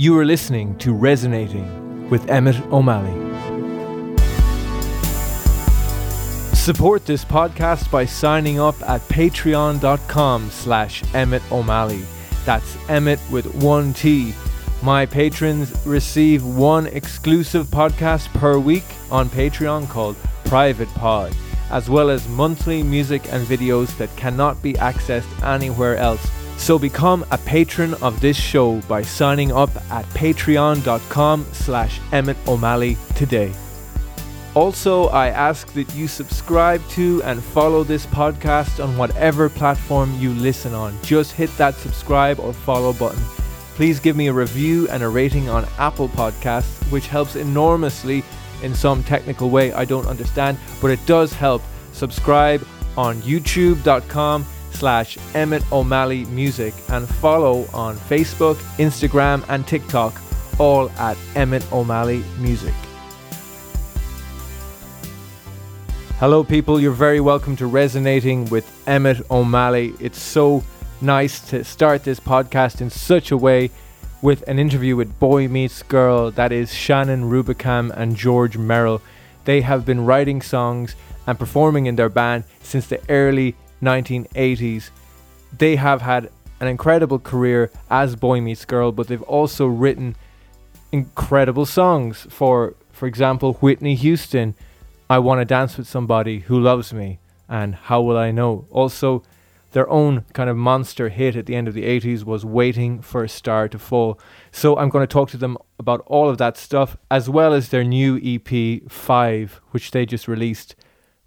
You are listening to Resonating with Emmett O'Malley. Support this podcast by signing up at patreon.com slash Emmett O'Malley. That's Emmett with one T. My patrons receive one exclusive podcast per week on Patreon called Private Pod, as well as monthly music and videos that cannot be accessed anywhere else so become a patron of this show by signing up at patreon.com slash Emmett O'Malley today. Also, I ask that you subscribe to and follow this podcast on whatever platform you listen on. Just hit that subscribe or follow button. Please give me a review and a rating on Apple Podcasts, which helps enormously in some technical way I don't understand, but it does help. Subscribe on youtube.com slash Emmett O'Malley Music and follow on Facebook, Instagram, and TikTok, all at Emmett O'Malley Music. Hello, people. You're very welcome to Resonating with Emmett O'Malley. It's so nice to start this podcast in such a way with an interview with Boy Meets Girl. That is Shannon Rubicam and George Merrill. They have been writing songs and performing in their band since the early 1980s. They have had an incredible career as Boy Meets Girl, but they've also written incredible songs for, for example, Whitney Houston, I Want to Dance with Somebody Who Loves Me, and How Will I Know. Also, their own kind of monster hit at the end of the 80s was Waiting for a Star to Fall. So I'm going to talk to them about all of that stuff, as well as their new EP, 5, which they just released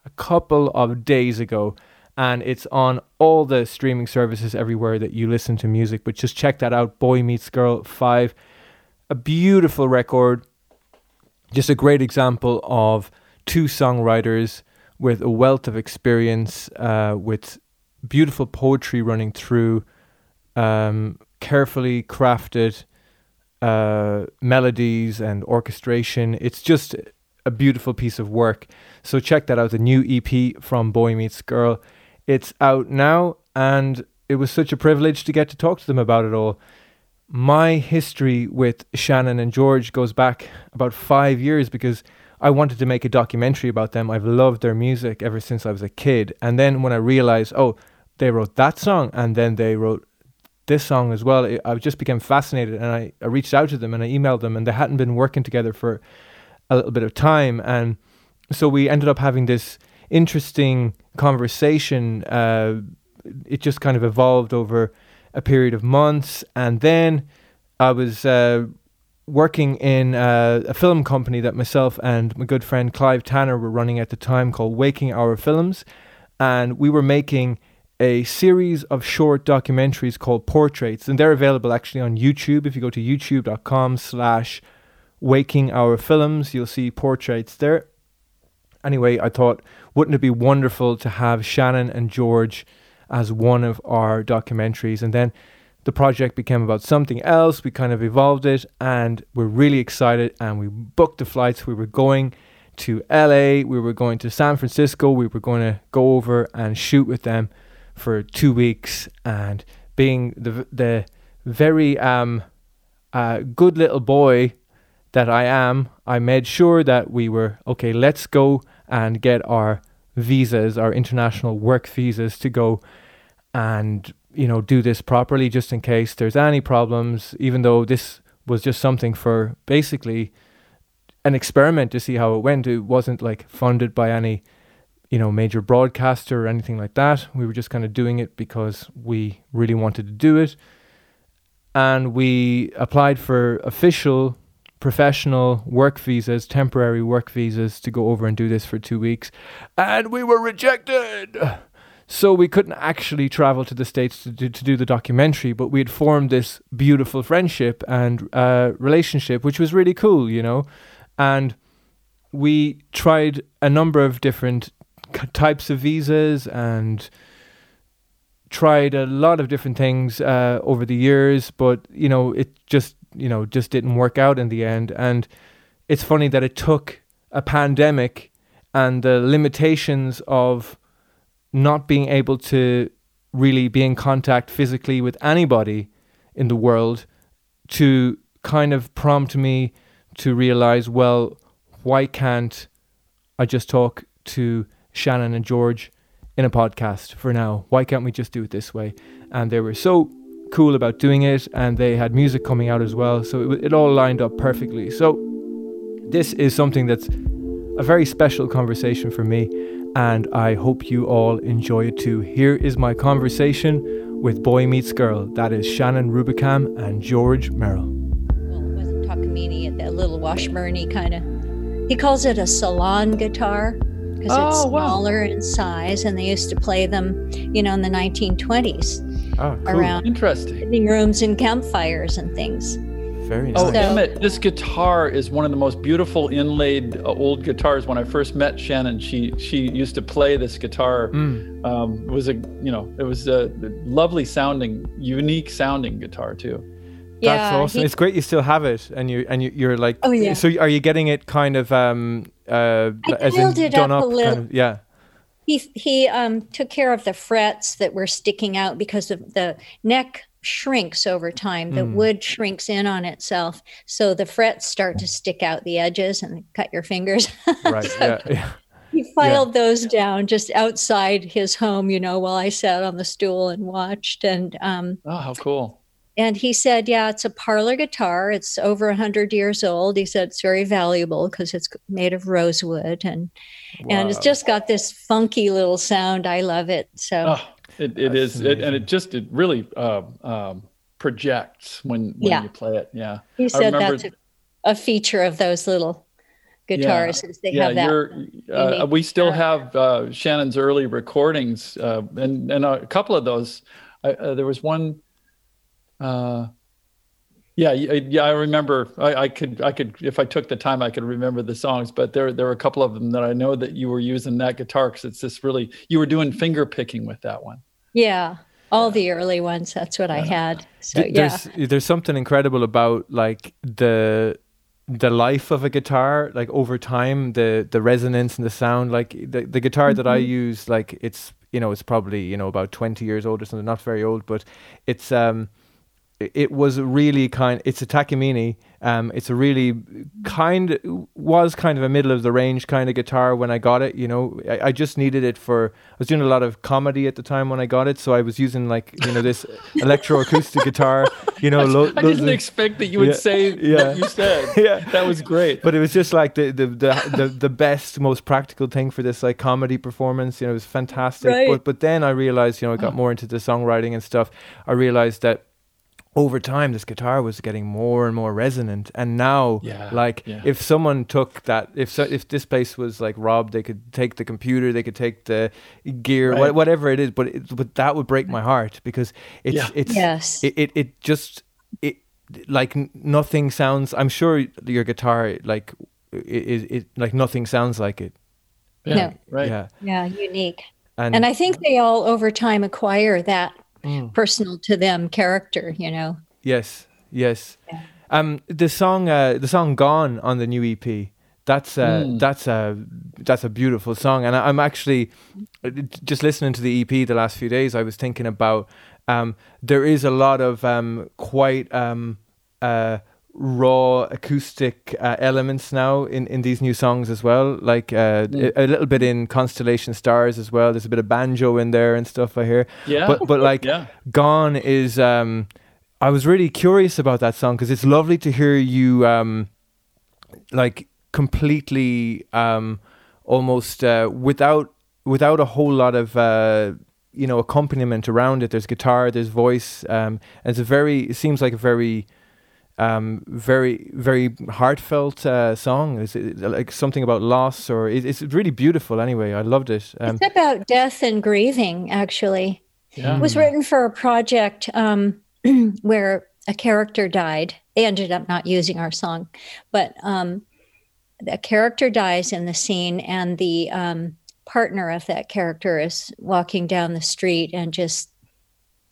a couple of days ago and it's on all the streaming services everywhere that you listen to music. But just check that out Boy Meets Girl 5. A beautiful record, just a great example of two songwriters with a wealth of experience, uh, with beautiful poetry running through, um, carefully crafted uh, melodies and orchestration. It's just a beautiful piece of work. So check that out the new EP from Boy Meets Girl. It's out now, and it was such a privilege to get to talk to them about it all. My history with Shannon and George goes back about five years because I wanted to make a documentary about them. I've loved their music ever since I was a kid. And then when I realized, oh, they wrote that song and then they wrote this song as well, I just became fascinated and I, I reached out to them and I emailed them and they hadn't been working together for a little bit of time. And so we ended up having this interesting conversation. Uh, it just kind of evolved over a period of months, and then I was uh, working in uh, a film company that myself and my good friend Clive Tanner were running at the time called Waking Hour Films, and we were making a series of short documentaries called Portraits, and they're available actually on YouTube. If you go to youtube.com/slash Waking Hour Films, you'll see portraits there anyway, I thought, wouldn't it be wonderful to have Shannon and George as one of our documentaries? And then the project became about something else. We kind of evolved it, and we're really excited. And we booked the flights. We were going to LA, we were going to San Francisco, we were going to go over and shoot with them for two weeks. And being the the very um uh, good little boy that I am, I made sure that we were okay, let's go and get our visas, our international work visas to go and, you know, do this properly just in case there's any problems, even though this was just something for basically an experiment to see how it went. It wasn't like funded by any, you know, major broadcaster or anything like that. We were just kind of doing it because we really wanted to do it. And we applied for official professional work visas, temporary work visas to go over and do this for two weeks. And we were rejected. So we couldn't actually travel to the States to do, to do the documentary, but we had formed this beautiful friendship and uh, relationship, which was really cool, you know. And we tried a number of different types of visas and tried a lot of different things uh, over the years, but you know, it just you know, just didn't work out in the end. And it's funny that it took a pandemic and the limitations of not being able to really be in contact physically with anybody in the world to kind of prompt me to realize, well, why can't I just talk to Shannon and George in a podcast for now? Why can't we just do it this way? And they were so cool about doing it, and they had music coming out as well, so it, it all lined up perfectly. So this is something that's a very special conversation for me, and I hope you all enjoy it too. Here is my conversation with Boy Meets Girl. That is Shannon Rubicam and George Merrill. Well, it wasn't Takamine, that little Washburny kind of. He calls it a salon guitar because Oh, it's wow. smaller in size, and they used to play them, you know, in the 1920s Ah, cool. around Interesting. living rooms and campfires and things. Very nice. Oh, So- Emmett, this guitar is one of the most beautiful inlaid uh, old guitars. When I first met Shannon, she she used to play this guitar. Mm. Um, it was a you know it was a lovely sounding, unique sounding guitar too. That's yeah, awesome. he- it's great you still have it, and you and you, you're like. Oh, yeah. So are you getting it kind of um uh I as in it done up up? a little. Kind of, yeah. He he um, took care of the frets that were sticking out because of the neck shrinks over time. The Mm. wood shrinks in on itself, so the frets start to stick out the edges and cut your fingers. Right. So yeah. yeah. He filed those down just outside his home, you know, while I sat on the stool and watched. And um, Oh, how cool! And he said, "Yeah, it's a parlor guitar. It's over a hundred years old." He said it's very valuable because it's made of rosewood and and it's just got this funky little sound. I love it. So Oh, it, it That's is, it, and it just it really uh, um, projects when when Yeah. you play it. Yeah. he said that's a, a feature of those little guitars is they yeah, have that. you're, uh, unique we still sound. have uh, Shannon's early recordings, uh, and and a couple of those. I, uh, there was one. Uh, yeah, yeah, I remember. I, I could, I could, if I took the time, I could remember the songs. But there, there were a couple of them that I know that you were using that guitar because it's this really. You were doing finger picking with that one. Yeah, all the early ones. That's what I had. So Th- yeah, there's there's something incredible about like the the life of a guitar like over time the the resonance and the sound like the, the guitar that i Mm-hmm. use like it's you know it's probably you know about 20 years old or something not very old but it's um it- was really kind it's a takamine um it's a really kind was kind of a middle of the range kind of guitar when i got it you know I, I just needed it for i was doing a lot of comedy at the time when i got it so i was using like you know this electroacoustic guitar you know lo- I didn't of- expect that you would Yeah, say yeah. what you said. Yeah. that was great. but it was just like the the, the the the best most practical thing for this like comedy performance you know it was fantastic Right. but but then i realized you know i got more into the songwriting and stuff i realized that over time this guitar was getting more and more resonant and now Yeah, like yeah. if someone took that if so, if this place was like robbed they could take the computer they could take the gear wha- Right. whatever it is but it, but that would break my heart because it's Yeah. it's Yes. it, it it just it like nothing sounds i'm sure your guitar like is it, like nothing sounds like it Yeah, No. right. yeah yeah, unique. and, And I think they all over time acquire that Mm. personal to them character. You know. yes yes Yeah. um the song uh the song gone on the new ep that's a, Mm. that's a that's a beautiful song and I, i'm actually uh, just listening to the ep the last few days i was thinking about um there is a lot of um quite um uh raw acoustic uh, elements now in, in these new songs as well like uh, Mm. a, a little bit in constellation stars as well there's a bit of banjo in there and stuff i hear Yeah. but but like yeah. Gone is um I was really curious about that song because it's lovely to hear you um like completely um almost uh, without without a whole lot of uh you know accompaniment around it there's guitar there's voice um and it's a very it seems like a very um very very heartfelt uh song it's it, like something about loss or it, it's really beautiful anyway i loved it um it's about death and grieving. Actually, Yeah. it was written for a project um, where a character died. They ended up not using our song, but um, a character dies in the scene, and the um, partner of that character is walking down the street and just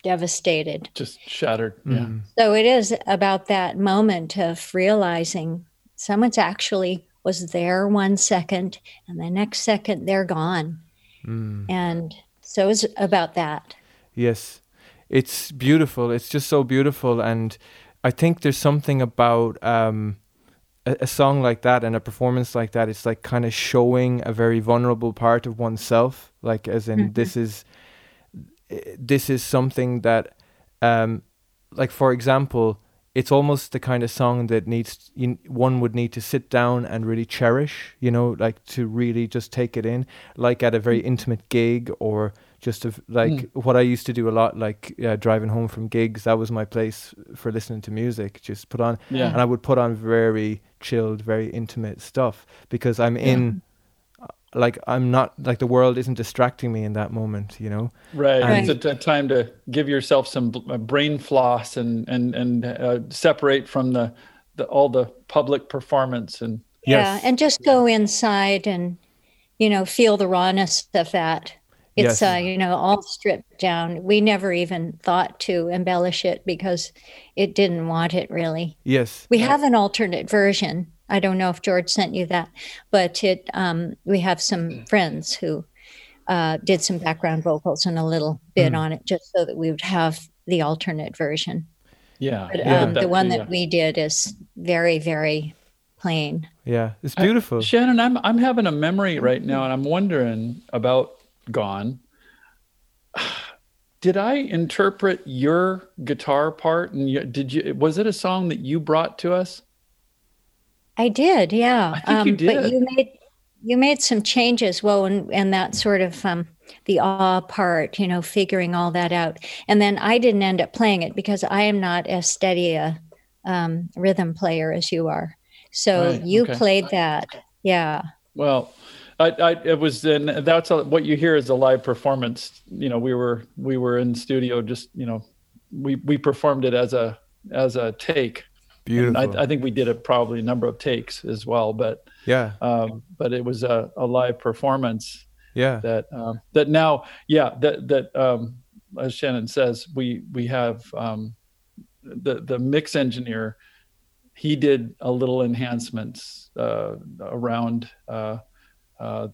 devastated. Just shattered. Yeah. mm. So it is about that moment of realizing someone's actually was there one second, and the next second they're gone. Mm. And so it's about that. Yes, it's beautiful. It's just so beautiful, and I think there's something about um, a, a song like that and a performance like that. It's like kind of showing a very vulnerable part of oneself, like as in Mhm. this is this is something that, um, like for example, it's almost the kind of song that needs you, one would need to sit down and really cherish. You know, like to really just take it in, like at a very intimate gig or just of like Mm. what I used to do a lot, like uh, driving home from gigs. That was my place for listening to music. Just put on, Yeah. and I would put on very chilled, very intimate stuff because I'm in, uh, like I'm not like the world isn't distracting me in that moment. You know. Right. And- It's a, t- time to give yourself some b- brain floss and and and uh, separate from the, the all the public performance and Yeah, Yes. and just go inside and you know feel the rawness of that. It's Yes. uh, you know all stripped down. We never even thought to embellish it because it didn't want it really. Yes. We have an alternate version. I don't know if George sent you that, but it um, we have some friends who uh, did some background vocals and a little bit Mm. on it, just so that we would have the alternate version. yeah. But Yeah. um, the one yeah. that we did is very, very plain. Yeah. It's I- beautiful. Shannon, I'm I'm having a memory right now, and I'm wondering about Gone. Did I interpret your guitar part, and you, did you? Was it a song that you brought to us? I did, yeah. I think you But you made you made some changes, well, and, and that sort of um, the awe part, you know, figuring all that out. And then I didn't end up playing it because I am not as steady a um, rhythm player as you are. So Right, you okay. played that, yeah. Well, I, I it was and that's a, what you hear is a live performance. You know, we were we were in studio, just you know, we we performed it as a as a take. And Beautiful. I, I think we did it probably a number of takes as well, but yeah. um, but it was a, a live performance Yeah. that um, that now yeah that that um, as Shannon says we we have um, the the mix engineer he did a little enhancements uh, around uh, uh,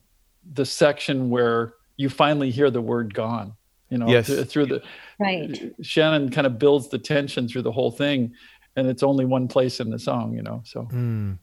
the section where you finally hear the word gone you know Yes. th- through the Right. Shannon kind of builds the tension through the whole thing and it's only one place in the song you know so Mm.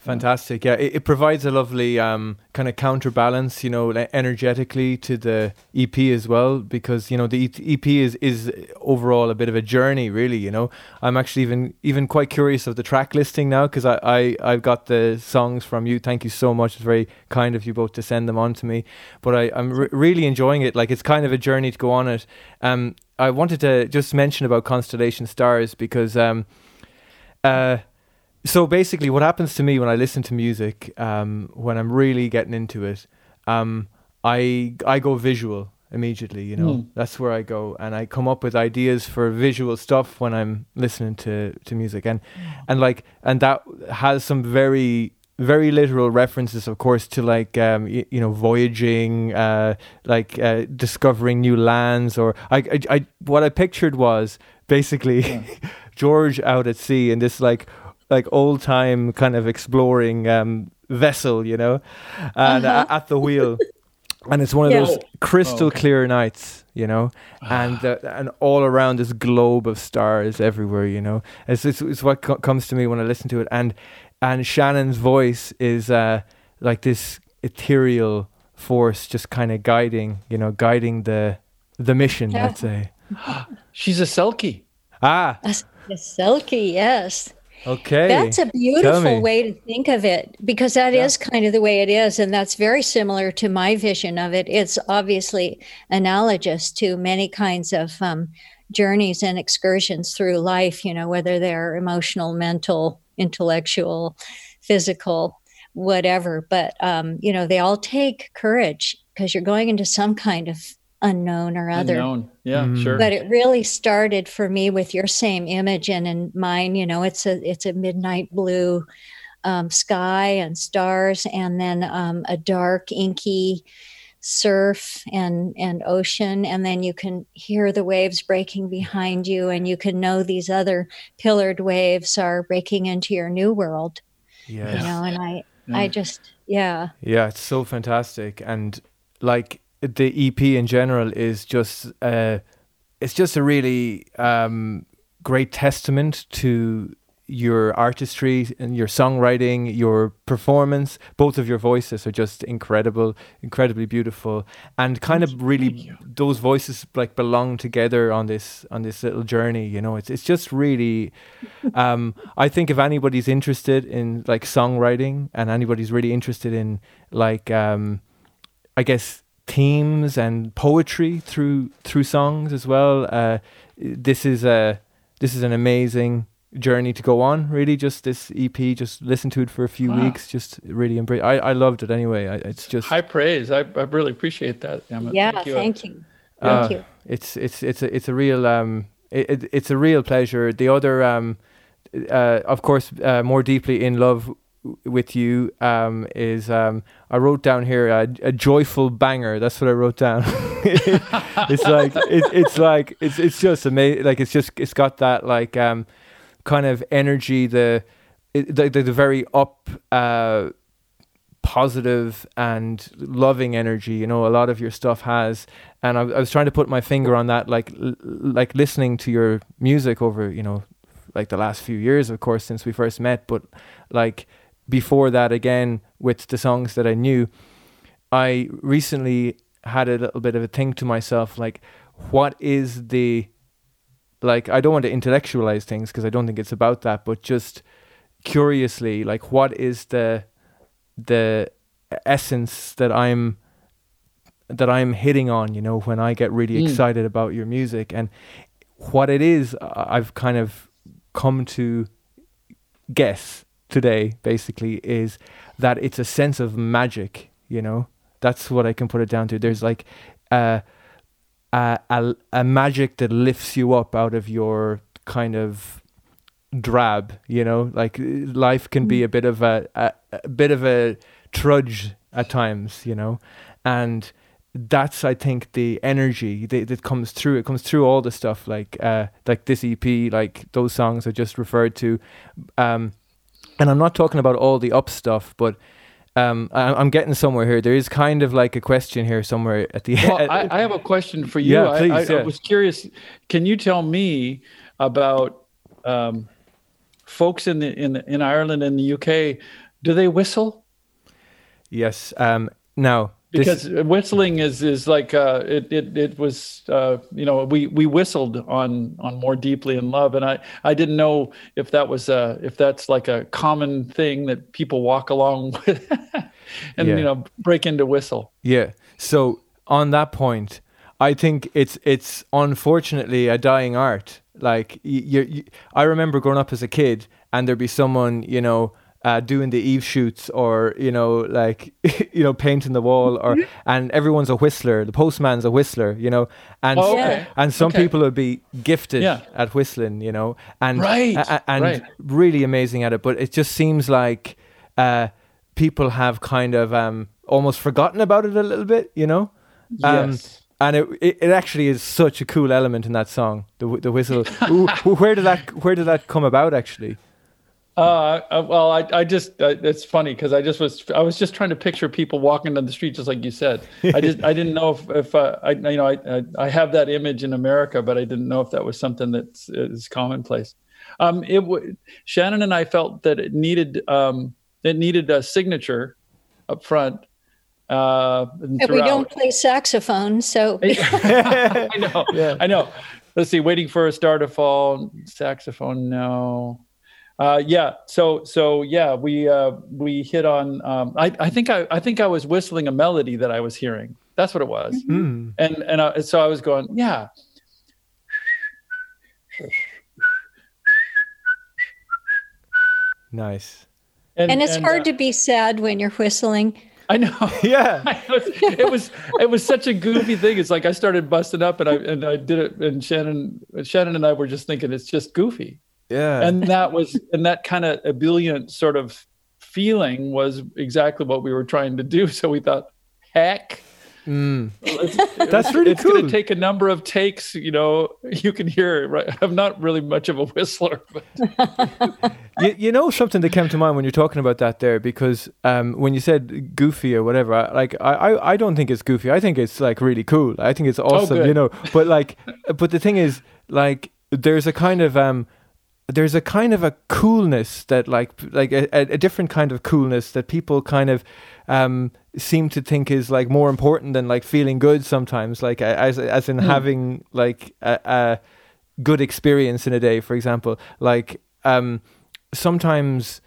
Fantastic. Yeah, it, it provides a lovely um, kind of counterbalance, you know, energetically to the EP as well, because you know the EP is is overall a bit of a journey, really. You know, I'm actually even even quite curious of the track listing now because I, I I've got the songs from you. Thank you so much. It's very kind of you both to send them on to me. But I I'm re- really enjoying it. Like it's kind of a journey to go on it. Um, I wanted to just mention about Constellation Stars because um, uh so basically what happens to me when i listen to music um, when i'm really getting into it um, i i go visual immediately you know Mm. that's where i go and i come up with ideas for visual stuff when i'm listening to to music and and like and that has some very very literal references of course to like um y- you know voyaging uh like uh, discovering new lands or I, I i what i pictured was basically Yeah. george out at sea in this like like old time kind of exploring um vessel you know and Uh-huh. uh, at the wheel and it's one of Yeah. those crystal Oh, okay. clear nights you know and uh, and all around this globe of stars everywhere you know it's it's, it's what co- comes to me when i listen to it and and shannon's voice is uh like this ethereal force just kind of guiding you know guiding the the mission Yeah. let's say she's a selkie ah The Selkie, yes. Okay That's a beautiful way to think of it because that is Yeah. kind of the way it is. And that's very similar to my vision of it. It's obviously analogous to many kinds of um, journeys and excursions through life, you know, whether they're emotional, mental, intellectual, physical, whatever. But, um, you know, they all take courage because you're going into some kind of unknown or other. Unknown. Yeah Mm. sure. But it really started for me with your same image and in mine you know it's a it's a midnight blue um, sky and stars and then um, a dark inky surf and and ocean. And then you can hear the waves breaking behind you and you can know these other pillared waves are breaking into your new world. Yes. you know and i Yeah. i just yeah. Yeah, it's so fantastic, and like the EP in general is just uh, it's just a really um, great testament to your artistry and your songwriting, your performance. Both of your voices are just incredible, incredibly beautiful, and kind of really those voices like belong together on this on this little journey. You know, it's it's just really. Um, I think if anybody's interested in like songwriting and anybody's really interested in like, um, I guess themes and poetry through through songs as well. Uh, this is a this is an amazing journey to go on. Really, just this EP, just listen to it for a few wow. weeks. Just really embrace. I, I loved it anyway. I, it's just high praise. I, I really appreciate that. Emma. Yeah, thank you. Thank you. Uh, thank you. It's it's it's a it's a real um it, it, it's a real pleasure. The other um uh of course uh, more deeply in love with you um, is um, I wrote down here a, a, joyful banger. That's what I wrote down. it's like it, it's like it's it's just amazing. Like it's just it's got that like um, kind of energy, the the, the, the very up, uh, positive and loving energy. You know, a lot of your stuff has, and I, I was trying to put my finger on that, like l- like listening to your music over, you know, like the last few years, of course, since we first met, but like before that, again with the songs that I knew, I recently had a little bit of a think to myself, like, what is the like I don't want to intellectualize things because I don't think it's about that, but just curiously, like what is the the essence that I'm that I'm hitting on, you know, when I get really mm. excited about your music and what it is I've kind of come to guess today basically is that it's a sense of magic, you know. That's what I can put it down to. There's like uh a, a, a magic that lifts you up out of your kind of drab you know like life can be mm. a bit of a, a, a bit of a trudge at times you know and that's I think the energy that, that comes through. It comes through all the stuff like uh, like this EP, like those songs I just referred to, um, and I'm not talking about all the up stuff, but um, I, am getting somewhere here. There is kind of like a question here somewhere at the well, end. I, I have a question for you. Yeah, please, I, I, I was curious. Can you tell me about um, folks in the in in Ireland and the UK? Do they whistle? Yes. Um, now because this, whistling is is like uh, it it it was uh, you know we we whistled on on more deeply in love and I I didn't know if that was uh if that's like a common thing that people walk along with and yeah. you know break into whistle. Yeah. So on that point, I think it's it's unfortunately a dying art. Like you, you I remember growing up as a kid and there'd be someone you know uh, doing the eve shoots or you know like you know painting the wall or mm-hmm. and everyone's a whistler the postman's a whistler you know and oh, okay. and some okay. people would be gifted yeah. at whistling you know and right. a, and right. really amazing at it but it just seems like uh, people have kind of um, almost forgotten about it a little bit you know um, yes. and it, it, it actually is such a cool element in that song the the whistle Ooh, where did that where did that come about actually uh, uh, well, I, I just uh, it's funny because I just was I was just trying to picture people walking down the street just like you said. I just I didn't know if if uh, I you know I, I have that image in America, but I didn't know if that was something that's is commonplace. Um, it w- Shannon and I felt that it needed um, it needed a signature up front. Uh, we don't play saxophone, so I know, yeah. I know. Let's see, waiting for a star to fall. Saxophone, no. Uh, yeah. So so yeah, we uh, we hit on. Um, I I think I I think I was whistling a melody that I was hearing. That's what it was. Mm-hmm. And and I, so I was going, yeah. Nice. And, and it's and, hard uh, to be sad when you're whistling. I know. Yeah. it was it was such a goofy thing. It's like I started busting up and I and I did it and Shannon Shannon and I were just thinking it's just goofy. Yeah. And that was, and that kind of ebullient sort of feeling was exactly what we were trying to do. So we thought, heck. Mm. That's really it's cool. going to take a number of takes. You know, you can hear. Right? I'm not really much of a whistler, but you, you know something that came to mind when you're talking about that there because um, when you said goofy or whatever, I, like I, I I don't think it's goofy. I think it's like really cool. I think it's Oh, awesome. good. you know, but like, but the thing is, like there's a kind of um there's a kind of a coolness that like like a, a different kind of coolness that people kind of um seem to think is like more important than like feeling good sometimes like as as in mm. having like a, a good experience in a day for example like um sometimes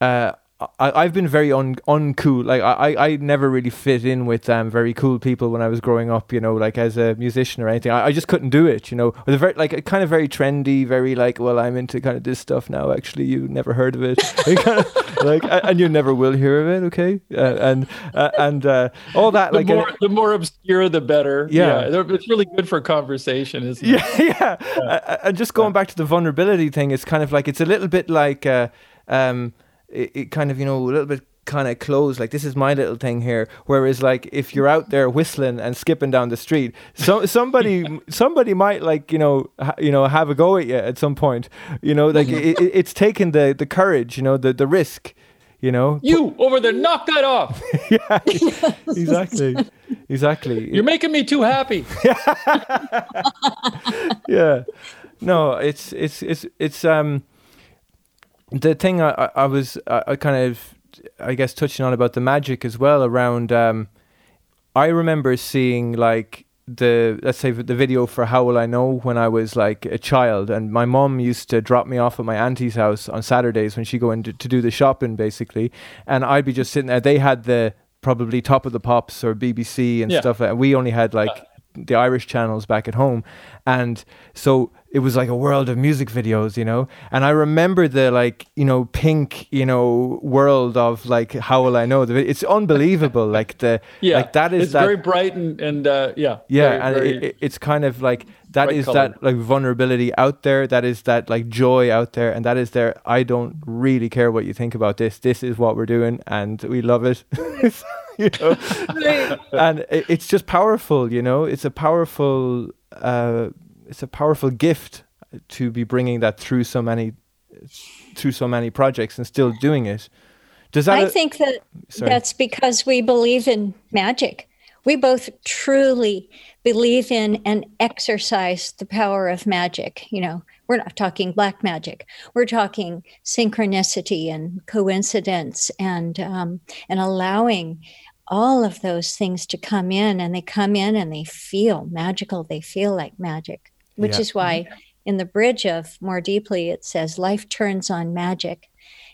uh I, I've been very un, uncool. Like I, I never really fit in with um, very cool people when I was growing up. You know, like as a musician or anything. I, I just couldn't do it. You know, the very like a kind of very trendy, very like well, I'm into kind of this stuff now. Actually, you never heard of it, kind of, like, and you never will hear of it. Okay, uh, and uh, and uh, all that. The like more, the more obscure, the better. Yeah. yeah. it's really good for conversation, isn't it? Yeah, yeah. yeah. and just going back to the vulnerability thing, it's kind of like it's a little bit like. Uh, um, it, it kind of you know a little bit kind of closed like this is my little thing here. Whereas like if you're out there whistling and skipping down the street so somebody somebody might like you know ha, you know have a go at you at some point. You know like it, it's taking the the courage you know the the risk you know? You over there knock that off! Yeah exactly. Exactly. You're making me too happy! Yeah. No it's it's it's it's um the thing I, I was I kind of I guess touching on about the magic as well around um, I remember seeing like the let's say the video for How Will I Know when I was like a child and my mom used to drop me off at my auntie's house on Saturdays when she go in to, to do the shopping basically and I'd be just sitting there they had the probably top of the pops or BBC and yeah. stuff and we only had like the Irish channels back at home and so it was like a world of music videos, you know. And I remember the like, you know, pink, you know, world of like how will I know? It's unbelievable. like the yeah, like that is it's that, very bright and and uh, yeah yeah, very, and very it, it's kind of like that is colored. that like vulnerability out there. That is that like joy out there, and that is there. I don't really care what you think about this. This is what we're doing, and we love it. you know, and it, it's just powerful. You know, it's a powerful. Uh, it's a powerful gift to be bringing that through so many through so many projects and still doing it. Does that? I think that sorry. that's because we believe in magic. We both truly believe in and exercise the power of magic. You know, we're not talking black magic. We're talking synchronicity and coincidence and um, and allowing all of those things to come in, and they come in and they feel magical. They feel like magic which yeah. is why in the bridge of More Deeply it says, Life turns on magic.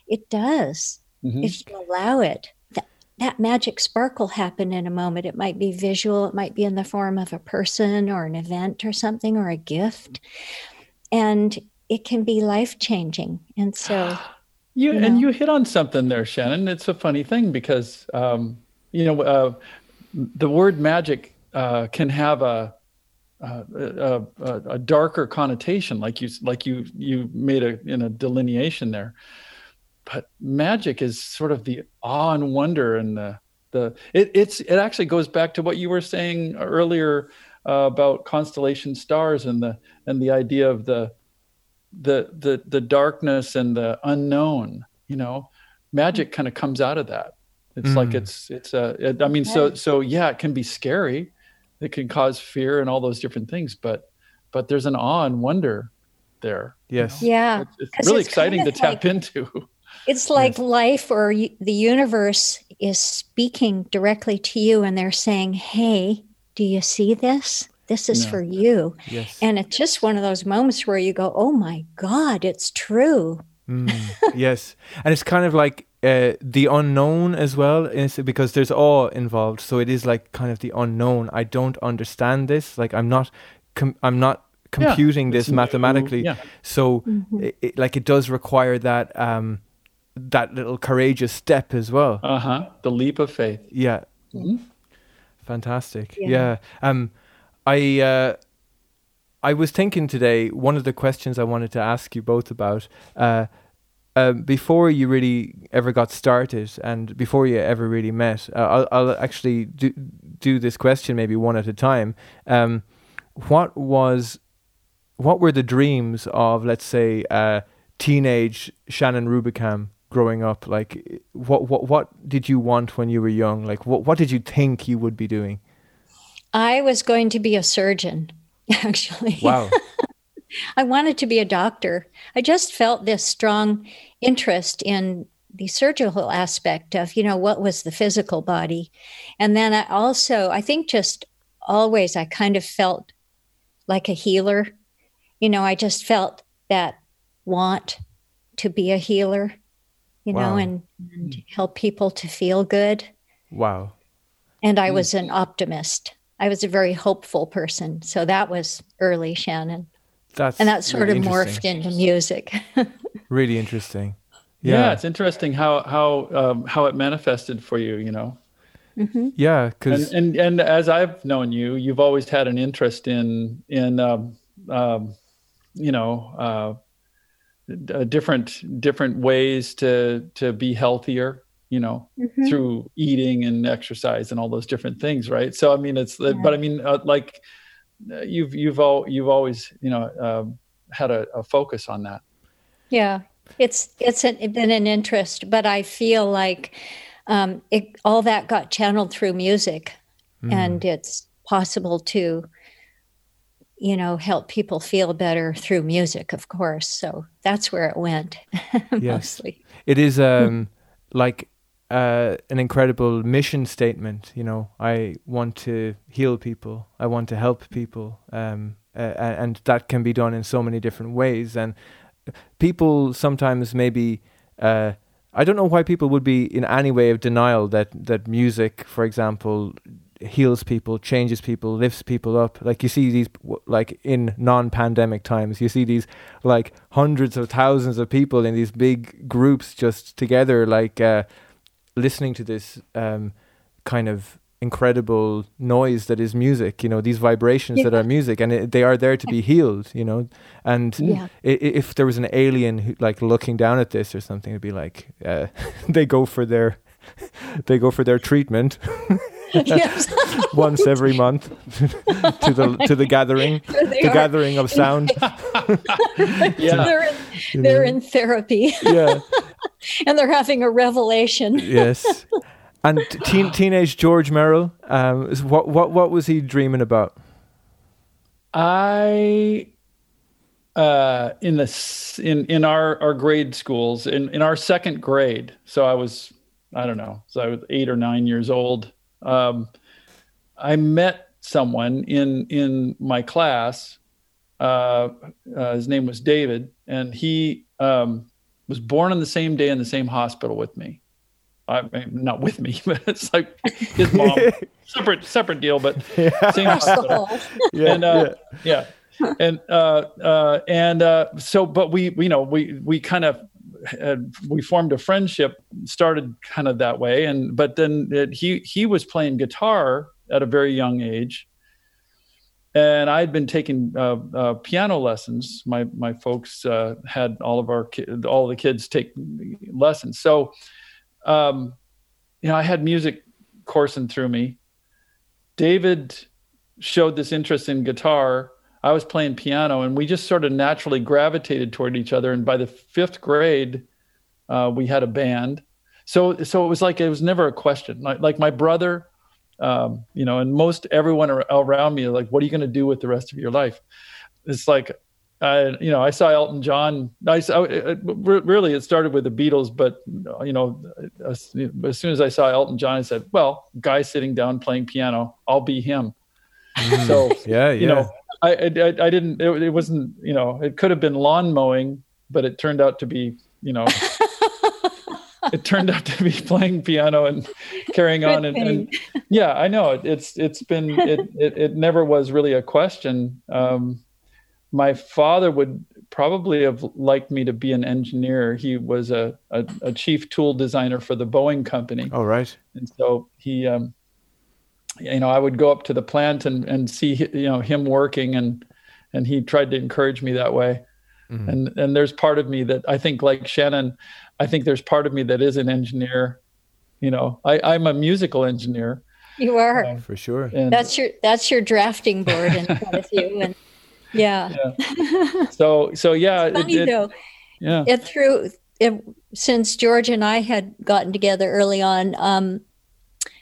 It does mm-hmm. if you allow it. That, that magic sparkle happen in a moment. It might be visual, it might be in the form of a person or an event or something or a gift. And it can be life changing. And so. You, you know. and you hit on something there, Shannon. It's a funny thing because, um, you know, uh, the word magic uh, can have a uh, a, a, a, darker connotation, like you like you you made a in a delineation there. But magic is sort of the awe and wonder and the the it it's it actually goes back to what you were saying earlier uh, about constellation stars and the and the idea of the the the the darkness and the unknown. You know, magic kind of comes out of that. It's mm. like it's it's a. It, I mean, so so yeah, it can be scary it can cause fear and all those different things but but there's an awe and wonder there yes yeah it's, it's really it's exciting to tap into it's like yes. life or the universe is speaking directly to you and they're saying hey do you see this this is no. for you yes. and it's just one of those moments where you go oh my god it's true mm, yes and it's kind of like uh, the unknown as well is because there's awe involved. So it is like kind of the unknown. I don't understand this. Like i'm not com- i'm not computing yeah, this mathematically. yeah. so mm-hmm. it, it, like it does require that um that little courageous step as well. Uh-huh. The leap of faith. Yeah. Mm-hmm. fantastic. Yeah. yeah. Um i uh i was thinking today one of the questions i wanted to ask you both about uh um, before you really ever got started and before you ever really met, uh, I'll, I'll, actually do, do this question maybe one at a time. Um, what was, what were the dreams of, let's say, uh, teenage Shannon Rubicam growing up? Like, what, what, what did you want when you were young? Like, what, what did you think you would be doing? I was going to be a surgeon, actually. Wow. I wanted to be a doctor. I just felt this strong interest in the surgical aspect of, you know, what was the physical body. And then I also, I think just always I kind of felt like a healer. You know, I just felt that want to be a healer, you wow. know, and, and help people to feel good. Wow. And I hmm. was an optimist. I was a very hopeful person. So that was early Shannon. That's and that sort really of morphed into music. really interesting. Yeah. yeah. it's interesting how how um, how it manifested for you. You know. Mm-hmm. Yeah, because and, and, and as I've known you, you've always had an interest in in um, um, you know uh, uh, different different ways to to be healthier you know mm-hmm. through eating and exercise and all those different things right so i mean it's yeah. but i mean uh, like you've you've all you've always you know uh, had a, a, focus on that. Yeah. It's it's an, been an interest but i feel like um, it, all that got channeled through music. Mm. and it's possible to you know help people feel better through music of course. So that's where it went yes. mostly. it is um like uh, an incredible mission statement. You know, I want to heal people. I want to help people, um, uh, and that can be done in so many different ways. And people sometimes maybe. Uh, I don't know why people would be in any way of denial that that music, for example, heals people, changes people, lifts people up. Like you see these, like in non-pandemic times, you see these like hundreds of thousands of people in these big groups just together, like uh, listening to this um, kind of incredible noise that is music you know these vibrations yeah. that are music and it, they are there to be healed you know? And yeah. if there was an alien who, like looking down at this or something it'd be like uh, they go for their they go for their treatment. Once every month to the to the gathering the are. gathering of sound. Yeah they're in, they're in therapy. Yeah and they're having a revelation. yes. And teen, teenage George Merrill, um, what what what was he dreaming about? I uh, in the in in our our grade schools in in our second grade. So I was I don't know. So I was eight or nine years old. Um, I met someone in in my class. Uh, uh, his name was David, and he um, was born on the same day in the same hospital with me. I mean, not with me, but it's like his mom, separate separate deal, but yeah. same hospital. yeah, and uh, yeah. yeah. and uh, uh, and uh, so, but we, you know, we we kind of had, we formed a friendship, started kind of that way, and but then it, he he was playing guitar at a very young age, and I had been taking uh, uh, piano lessons. My my folks uh, had all of our ki- all the kids take lessons. So, um, you know, I had music coursing through me. David showed this interest in guitar. I was playing piano, and we just sort of naturally gravitated toward each other. And by the fifth grade, uh, we had a band. So so it was like it was never a question. Like like my brother um, you know, and most everyone around me like, what are you going to do with the rest of your life? It's like, I, you know, I saw Elton John. I saw, it, really, it started with the Beatles, but you know, as, as, soon as I saw Elton John, I said, "Well, guy sitting down playing piano, I'll be him." Mm. so yeah, yeah. You know, I, I, I didn't. It, it wasn't. You know, it could have been lawn mowing, but it turned out to be, you know, it turned out to be playing piano and carrying on and, and, yeah i know. It's it's been it, it, it never was really a question. Um, my father would probably have liked me to be an engineer. He was a, a, a chief tool designer for the boeing company. Oh right. And so he um, you know i would go up to the plant and and see you know him working and and he tried to encourage me that way. Mm-hmm. and and there's part of me that i think like shannon I think there's part of me that is an engineer. You know, I, I'm a musical engineer. You are uh, for sure. And that's your that's your drafting board in front of you, and yeah. yeah. So so yeah. It's funny it, it, though. Yeah. It through it, since George and I had gotten together early on, um,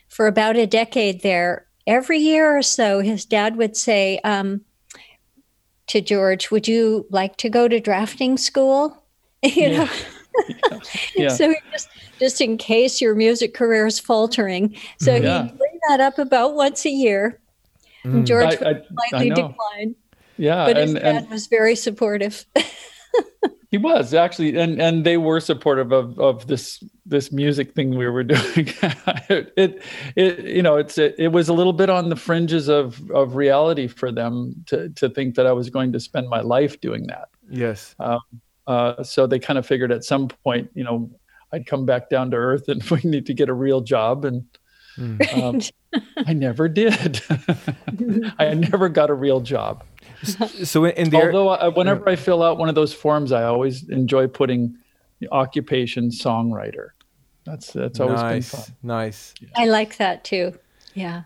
for about a decade there, every year or so, his dad would say, um, to George, "Would you like to go to drafting school?" you know. Yeah. yeah. so just just in case your music career is faltering, so Yeah. he'd bring that up about once a year. Mm. George I- would I- slightly I know. decline, yeah but his and, dad and was very supportive. he was actually and and they were supportive of of this this music thing we were doing it, it it you know it's it, it was a little bit on the fringes of of reality for them to to think that i was going to spend my life doing that Yes. Uh, so they kind of figured at some point you know i'd come back down to earth and we need to get a real job and Mm. um, i never did i never got a real job So in, in the Although I, whenever I fill out one of those forms, I always enjoy putting occupation songwriter. That's that's always nice, been fun. nice. I like that too. Yeah.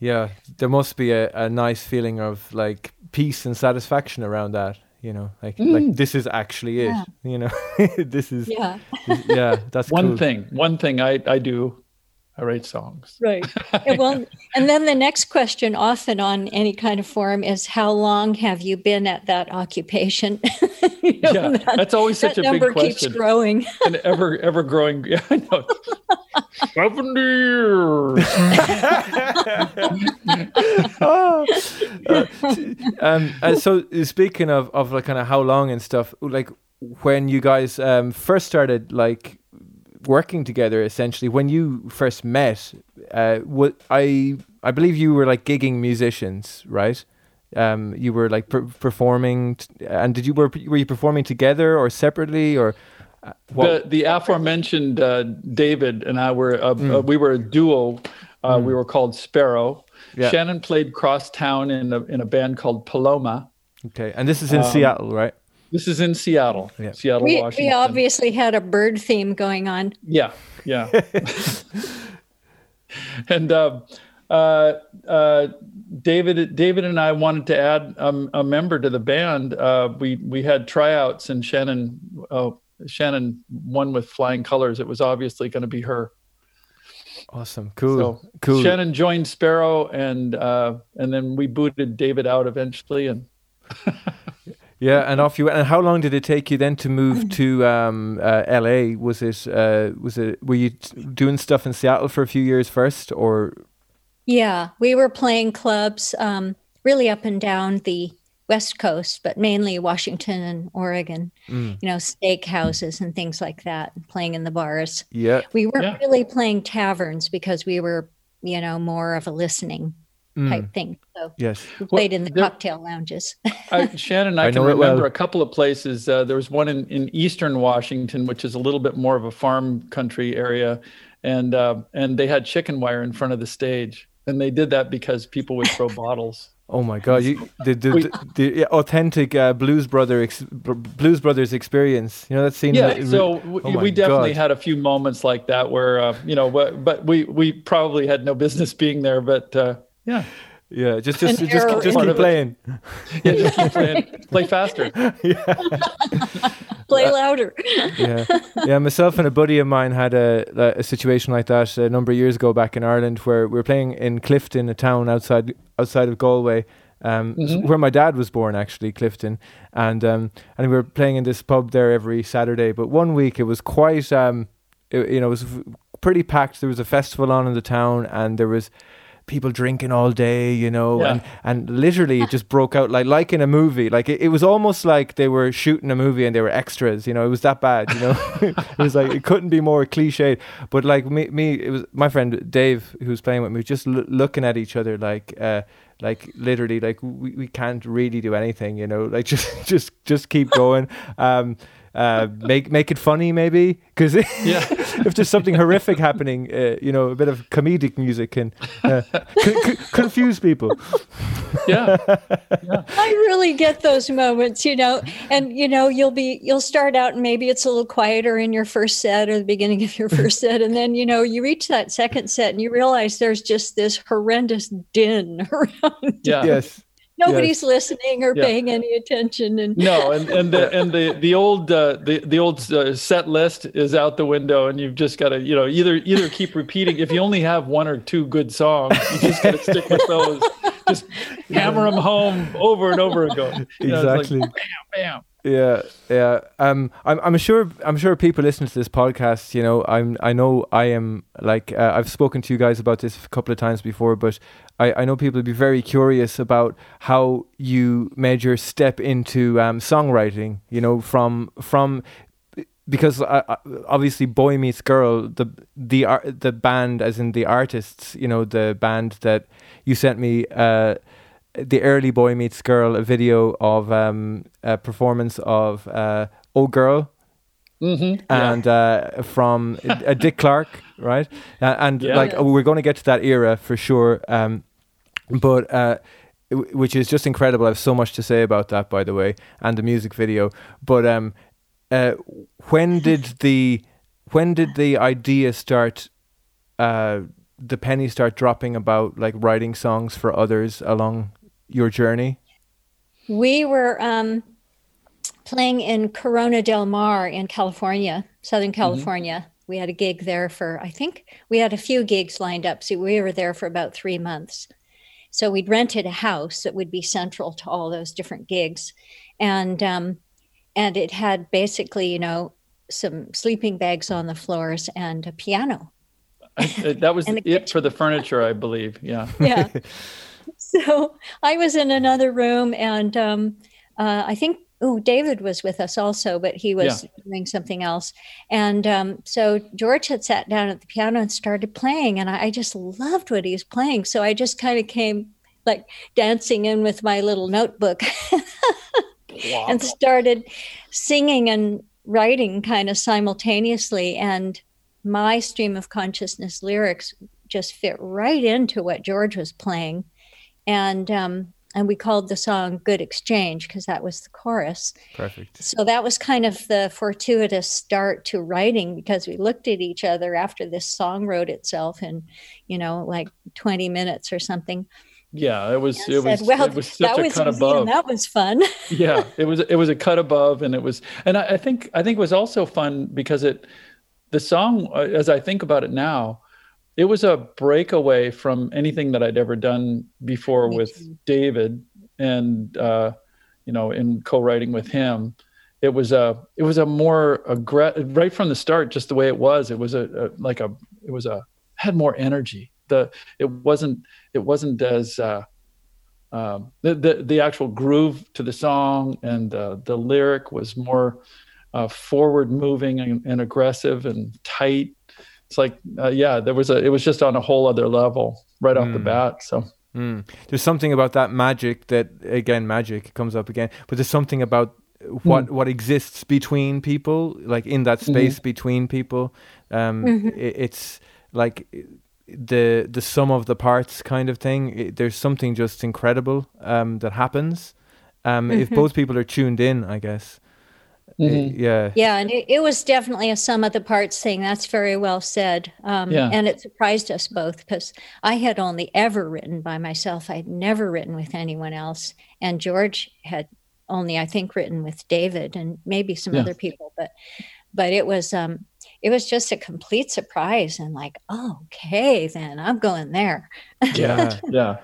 Yeah, there must be a, a nice feeling of like peace and satisfaction around that. You know, like like mm. this is actually it. Yeah. You know, this is Yeah. this- yeah. That's One cool. thing, one thing I I do, I write songs. Right. And well, and then the next question, often on any kind of forum, is how long have you been at that occupation? You know, Yeah, that, that's always that such a big number keeps question. growing. and ever ever growing. Yeah, I know. Seventy years. oh. Uh, um, uh, so speaking of of like kind of how long and stuff, like when you guys um first started like working together, essentially when you first met, uh, what I I believe you were like gigging musicians, right? Um, you were like per- performing, t- and did you were were you performing together or separately or? Uh, what- the the aforementioned uh, David and I were uh, Mm. uh, we were a duo. Uh, We were called Sparrow. Yeah. Shannon played cross town in a in a band called Paloma. okay, and this is in um, Seattle, right? This is in Seattle, Yeah. Seattle, We, Washington. we obviously had a bird theme going on. Yeah, yeah. and uh, uh, uh, David, David, and I wanted to add um, a member to the band. Uh, we we had tryouts, and Shannon, oh, Shannon won with flying colors. It was obviously going to be her. Awesome, cool, So cool. Shannon joined Sparrow, and uh, and then we booted David out eventually, and Yeah, and off you went. And how long did it take you then to move to um, uh, LA? Was it uh, was it were you t- doing stuff in Seattle for a few years first, or Yeah, we were playing clubs um, really up and down the West Coast, but mainly Washington and Oregon, Mm. you know, steak houses and things like that, playing in the bars. yeah? We weren't Yeah. really playing taverns because we were, you know, more of a listening Mm, type thing. So yes. we played in the there- cocktail lounges. I, Shannon, I, I can remember well. a couple of places. Uh, there was one in, in eastern Washington, which is a little bit more of a farm country area, and uh, and they had chicken wire in front of the stage, and they did that because people would throw bottles. Oh my God! You, the the, the, the authentic uh, Blues Brother ex, Blues Brothers experience. You know that scene. Yeah, that- so we, oh we definitely God. had a few moments like that where uh, you know, but, but we we probably had no business being there, but uh, yeah, yeah, just just An just, just keep playing. yeah, just keep playing, play faster. Play louder. yeah, yeah. Myself and a buddy of mine had a a situation like that a number of years ago back in Ireland, where we were playing in Clifden, a town outside outside of Galway, um, s- Mhm. where my dad was born, actually, Clifden, and um, and we were playing in this pub there every Saturday. But one week it was quite, um, it, you know, it was pretty packed. There was a festival on in the town, and there was people drinking all day, you know, Yeah. and and literally it just broke out like like in a movie. Like it, it was almost like they were shooting a movie and they were extras, you know. It was that bad, you know. it was like it couldn't be more cliched. But like me, me, it was my friend Dave who was playing with me, just l- looking at each other like. uh like literally like we, we can't really do anything you know like just just just keep going um uh make make it funny maybe because Yeah. if there's something horrific happening uh, you know a bit of comedic music can uh, c- c- confuse people Yeah, I really get those moments, you know, and you know, you'll be you'll start out and maybe it's a little quieter in your first set or the beginning of your first set, and then you know you reach that second set and you realize there's just this horrendous din around. yeah. yes Nobody's listening or Yeah. paying any attention, and No, and, and the and the the old uh, the the old uh, set list is out the window, and you've just got to you know either either keep repeating. If you only have one or two good songs, you just got to stick with those just hammer them home over and over again. You know, exactly. Like, bam, bam. Yeah, yeah. Um, I'm, I'm sure, I'm sure people listening to this podcast, you know, I'm, I know I am like, uh, I've spoken to you guys about this a couple of times before, but I, I know people would be very curious about how you made your step into um, songwriting. You know, from from because uh, obviously boy meets girl the the uh, the band as in the artists you know the band that you sent me uh, the early boy meets girl a video of um, a performance of uh, oh girl Mm-hmm. and uh, from uh, Dick Clark, right? Uh, and Yeah. like we're going to get to that era for sure. Um, but uh, w- which is just incredible. I have so much to say about that, by the way, and the music video. But um, uh, when did the when did the idea start? Uh, the penny start dropping about like writing songs for others along your journey. We were um, playing in Corona del Mar in California, Southern California. We had a gig there for, I think we had a few gigs lined up. So we were there for about three months. So we'd rented a house that would be central to all those different gigs. And, um, and it had basically, you know, some sleeping bags on the floors and a piano. I- that was it the for the furniture, I believe. Yeah. yeah. so I was in another room, and um, uh, I think oh David was with us also, but he was doing something else. And um, so George had sat down at the piano and started playing, and I, I just loved what he was playing. So I just kind of came like dancing in with my little notebook and started singing and writing kind of simultaneously and my stream of consciousness lyrics just fit right into what george was playing and um, and we called the song good exchange because that was the chorus Perfect. so that was kind of the fortuitous start to writing because we looked at each other after this song wrote itself in you know like 20 minutes or something Yeah, it was it was said, well it was such that a was cut easy above. that was fun yeah, it was it was a cut above, and it was, and I, I think I think it was also fun because it, the song, uh, as I think about it now, it was a breakaway from anything that I'd ever done before Me with too. David, and uh, you know, in co-writing with him. It was a it was a more aggressive right from the start, just the way it was. It was a, a like a it was a had more energy. The it wasn't it wasn't as uh, um, the, the the actual groove to the song and uh, the lyric was more uh, forward moving and, and aggressive and tight. It's like uh, yeah, there was a it was just on a whole other level right off the Mm. bat. So Mm. There's something about that magic that again magic comes up again, but there's something about what what exists between people, like in that space between people. Um, Mhm. i- it's like the the sum of the parts kind of thing. I there's something just incredible um, that happens um, if Mhm. both people are tuned in. I guess. I- Mhm. yeah. Yeah, and it, it was definitely a sum of the parts thing. That's very well said. Um, Yeah. And it surprised us both because I had only ever written by myself. I'd never written with anyone else. And George had only, I think, written with David and maybe some Yeah. other people. But but it was um, it was just a complete surprise and like, oh, okay, then I'm going there. Yeah. yeah.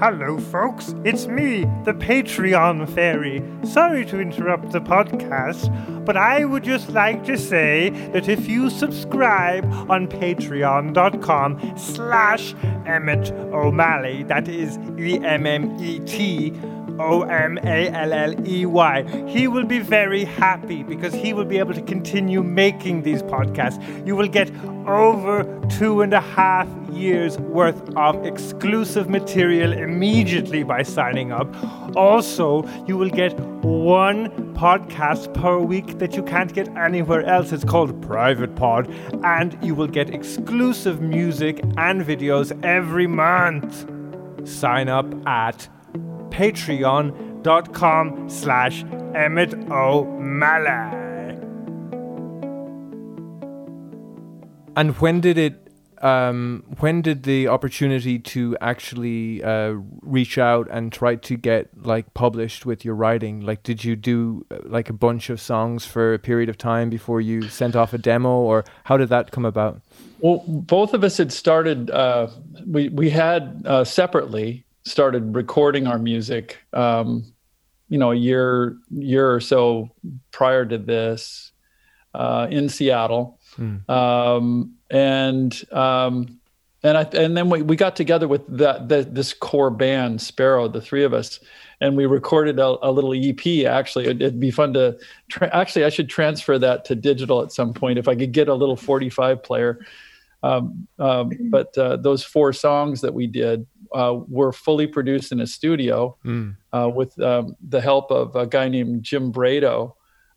Hello, folks. It's me, the Patreon Fairy. Sorry to interrupt the podcast, but I would just like to say that if you subscribe on patreon.com slash Emmet O'Malley, that is E-M-M-E-T O M A L L E Y. He will be very happy because he will be able to continue making these podcasts. You will get over two and a half years worth of exclusive material immediately by signing up. Also, you will get one podcast per week that you can't get anywhere else. It's called Private Pod, and you will get exclusive music and videos every month. Sign up at patreon.com slash Emmet O'Malley. And when did it? Um, when did the opportunity to actually uh, reach out and try to get like published with your writing? Like, did you do uh, like a bunch of songs for a period of time before you sent off a demo, or how did that come about? Well, both of us had started. Uh, we we had uh, separately started recording our music. Um, you know, a year year or so prior to this, uh, in Seattle. Mm. Um, and um, and I and then we, we got together with that the, this core band Sparrow, the three of us, and we recorded a, a little EP. Actually, it'd, it'd be fun to tra- actually I should transfer that to digital at some point if I could get a little 45 player. Um, um, but uh, those four songs that we did uh, were fully produced in a studio mm. uh, with um, the help of a guy named Jim Brado,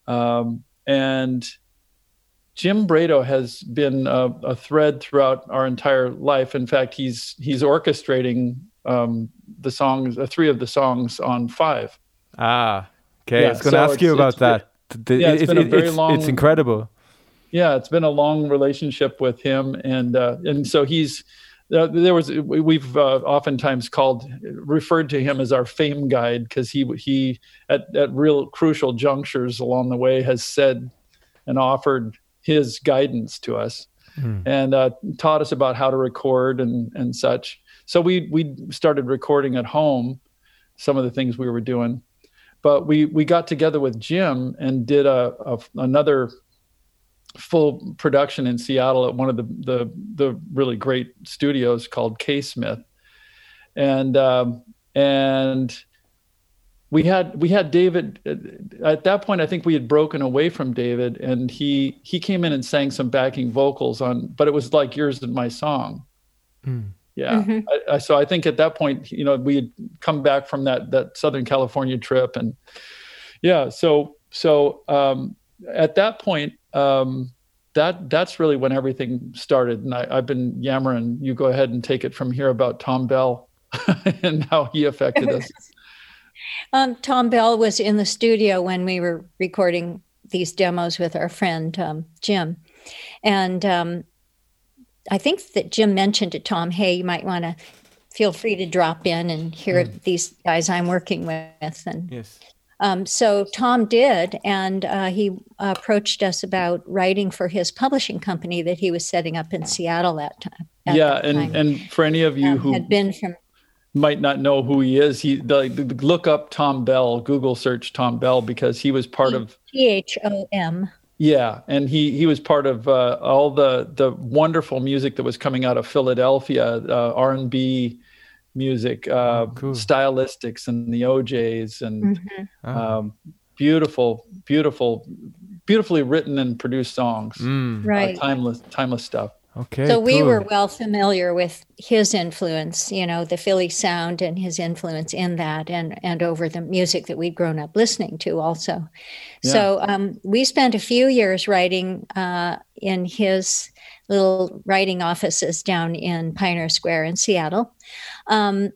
um, and Jim Brado has been a, a, thread throughout our entire life. In fact, he's he's orchestrating um, the songs, uh, three of the songs on Five. Ah, okay. Yeah, I was going to so ask you about that. Been, yeah, it's it, been a very it's, long. It's incredible. Yeah, it's been a long relationship with him, and uh, and so he's. Uh, there was we've uh, oftentimes called referred to him as our fame guide because he he at, at real crucial junctures along the way has said and offered his guidance to us mm. and uh, taught us about how to record and and such. So we we started recording at home some of the things we were doing, but we we got together with Jim and did a, a another full production in Seattle at one of the the the really great studios called Kaye-Smith, and um, and we had we had David uh, at that point. I think we had broken away from David, and he he came in and sang some backing vocals on, but it was like yours and my song. Mm. Yeah. Mm-hmm. I, I, so I think at that point, you know, we had come back from that that Southern California trip, and yeah. So so um, at that point, um, that that's really when everything started. And I, I've been yammering. You go ahead and take it from here about Thom Bell and how he affected us. Um, Thom Bell was in the studio when we were recording these demos with our friend um, Jim. And um, I think that Jim mentioned to Thom, hey, you might want to feel free to drop in and hear mm. these guys I'm working with. And yes. Um, so Thom did, and uh, he approached us about writing for his publishing company that he was setting up in Seattle that time. Yeah, and time. and for any of you um, who had been from might not know who he is, he the, the, look up Thom Bell, Google search Thom Bell because he was part of T H O M. Yeah, and he he was part of uh, all the the wonderful music that was coming out of Philadelphia, uh, R and B music, uh, oh, cool. stylistics, and the O'Jays, and mm-hmm. oh. um, beautiful, beautiful, beautifully written and produced songs. Mm. Right, timeless, timeless stuff. Okay. So we were well familiar with his influence, you know, the Philly sound and his influence in that and and over the music that we'd grown up listening to also. Yeah. So um, we spent a few years writing uh, in his little writing offices down in Pioneer Square in Seattle. Um,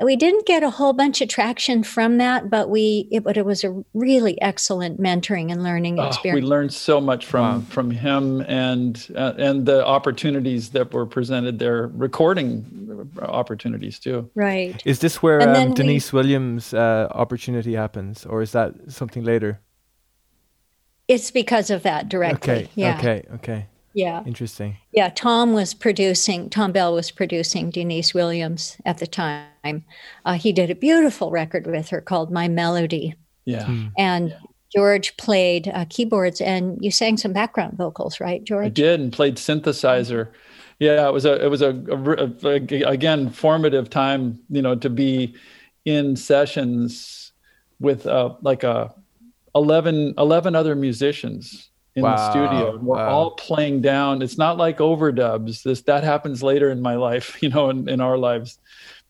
we didn't get a whole bunch of traction from that, but we it, but it was a really excellent mentoring and learning experience. Oh, we learned so much from wow. from him and uh, and the opportunities that were presented there, recording opportunities too. Right. Is this where um, Deniece we, Williams' uh, opportunity happens, or is that something later? It's because of that directly. Okay. Yeah. Okay. Okay. Yeah. Interesting. Yeah. Thom was producing, Thom Bell was producing Deniece Williams at the time. Uh, he did a beautiful record with her called My Melody. Yeah. Mm. And yeah. George played uh, keyboards and you sang some background vocals, right, George? I did and played synthesizer. Yeah, it was a it was a, a, a, again formative time, you know, to be in sessions with uh, like a 11, 11 other musicians in wow. the studio and we're wow. all playing down it's not like overdubs this that happens later in my life you know in, in our lives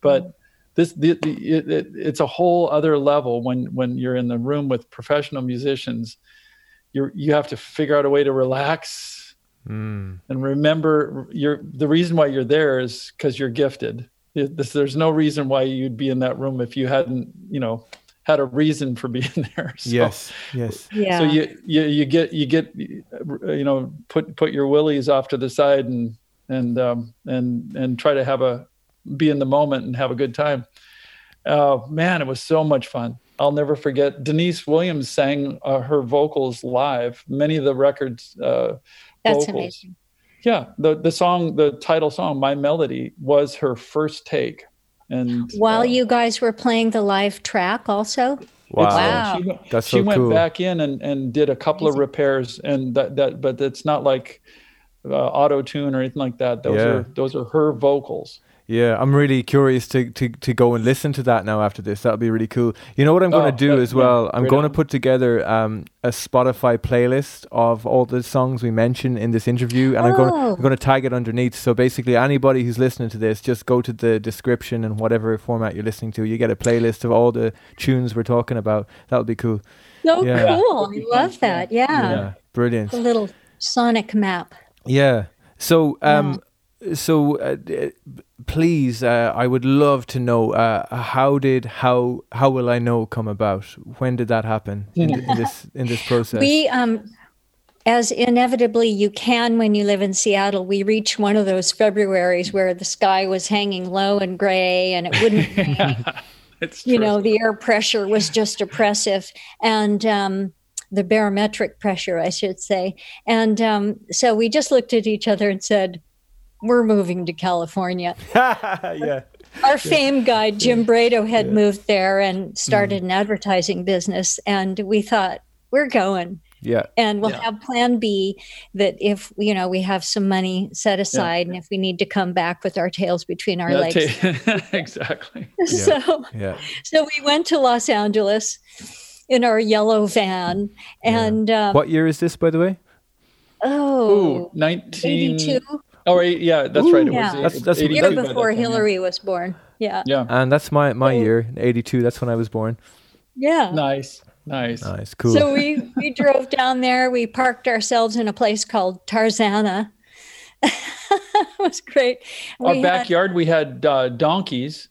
but mm-hmm. this the, the, it, it, it's a whole other level when when you're in the room with professional musicians you you have to figure out a way to relax mm. and remember you're the reason why you're there is because you're gifted this, there's no reason why you'd be in that room if you hadn't you know had a reason for being there. So, yes, yes. Yeah. So you, you you get you get you know put put your willies off to the side and and um, and and try to have a be in the moment and have a good time. Uh, man, it was so much fun. I'll never forget. Deniece Williams sang uh, her vocals live. Many of the records. Uh, That's vocals. amazing. Yeah, the the song, the title song, "My Melody," was her first take. And While uh, you guys were playing the live track, also. Wow. Wow. she, went- That's she so went cool. back in and, and did a couple of repairs, and that that but it's not like uh, auto tune or anything like that. Those Yeah. are those are her vocals. Yeah, I'm really curious to, to, to go and listen to that now after this. That'll be really cool. You know what I'm going Oh, to do that- as well? yeah, I'm going to put together um, a Spotify playlist of all the songs we mentioned in this interview, and I'm going Oh. I'm going to tag it underneath. So basically, anybody who's listening to this, just go to the description and whatever format you're listening to, you get a playlist of all the tunes we're talking about. That'll be cool. So Yeah. cool. I love that. Yeah. yeah brilliant. A little sonic map. Yeah. So, um, so uh, please, uh, I would love to know uh, how did how how will I know come about? When did that happen in, th- in this in this process? We, um, as inevitably you can when you live in Seattle, we reach one of those Februarys where the sky was hanging low and gray and it wouldn't rain. It's you true. know, the air pressure was just oppressive. And, um, the barometric pressure, I should say. And um, so we just looked at each other and said, We're moving to California. yeah. Our fame guy, Jim Brado, had Yeah. moved there and Mm. started an advertising business. And we thought, We're going. Yeah. and we'll Yeah. have plan b that if you know we have some money set aside and if we need to come back with our tails between our Yeah, legs ta- exactly. so Yeah. so we went to los angeles in our yellow van and um, What year is this, by the way? oh Ooh, 19. 82 Oh, eight, yeah, that's right. It Yeah. was That's- that's- year by that before time, yeah. hillary was born yeah Yeah. And that's my my Oh. year, '82. That's when I was born. yeah Nice. Nice. Nice, cool. so we we drove down there we parked ourselves in a place called tarzana it was great Our we had backyard, we had uh, donkeys,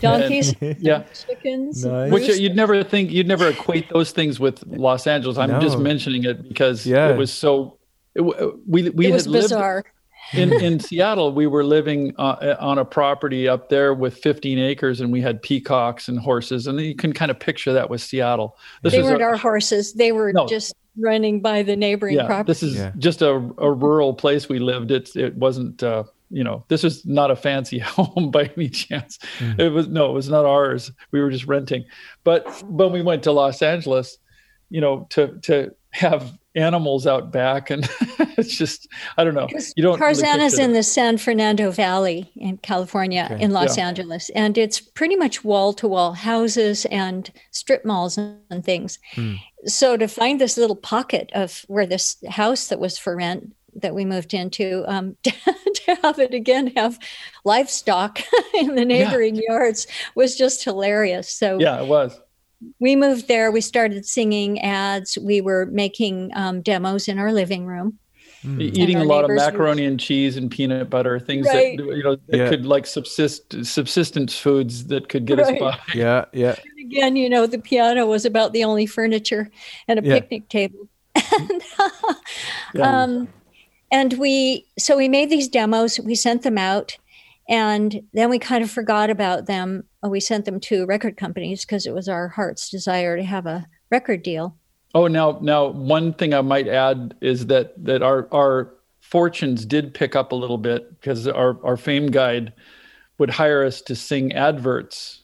donkeys yeah, chickens Nice. which you'd never think you'd never equate those things with Los Angeles. I'm just mentioning it because Yeah. it was so. It, we we it had was lived bizarre in in Seattle. We were living uh, on a property up there with 15 acres, and we had peacocks and horses, and you can kind of picture that with Seattle. This they weren't a- our horses. They were No. just running by the neighboring yeah, property. this is Yeah. just a, a rural place we lived. It's it wasn't uh, you know this is not a fancy home by any chance. Mhm. It was no, it was not ours. We were just renting. But when we went to Los Angeles, you know, to to have animals out back and it's just I don't know. You don't really Tarzana's picture in the San Fernando Valley in California, Okay. in Los Yeah. Angeles, and it's pretty much wall to wall houses and strip malls and, things. Hmm. So to find this little pocket of where this house that was for rent that we moved into, um, to have it again have livestock in the neighboring yards was just hilarious. So Yeah, it was. We moved there. We started singing ads. We were making um, demos in our living room. Mm. Eating a lot of neighbors were- macaroni and cheese and peanut butter, things Right. that you know that Yeah. could like subsist subsistence foods that could get us by. Yeah, yeah. Again, you know, the piano was about the only furniture and a Yeah. picnic table. and, Yeah. um, and we, so we made these demos, we sent them out, and then we kind of forgot about them. We sent them to record companies because it was our heart's desire to have a record deal. Oh, now, now, one thing I might add is that that our our fortunes did pick up a little bit because our our fame guide would hire us to sing adverts.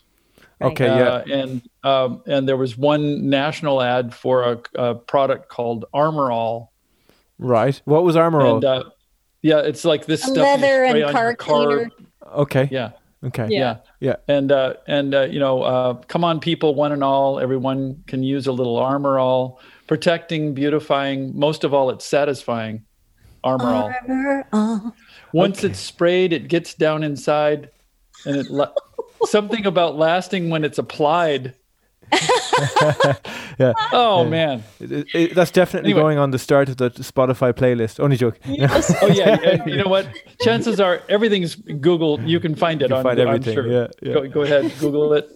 Right. Okay, yeah. Uh, and um, and there was one national ad for a, a product called Armor All, Right. What was Armor All? and uh, yeah, it's like this A stuff leather spray and on car your car. cleaner. okay. Yeah, Okay. Yeah. yeah, Yeah. And uh, and uh, you know, uh, come on, people, one and all, everyone can use a little Armor All, protecting, beautifying. Most of all, it's satisfying. Armor All. All. Once Okay. it's sprayed, it gets down inside, and it la- something about lasting when it's applied. Yeah. Oh Yeah. man! It- it- that's definitely Anyway. going on the start of the Spotify playlist. Only joke. Oh yeah, and you know what? Chances are everything's Google. You can find it You on. find I'm everything, sure. yeah, yeah. Go, go ahead, Google it.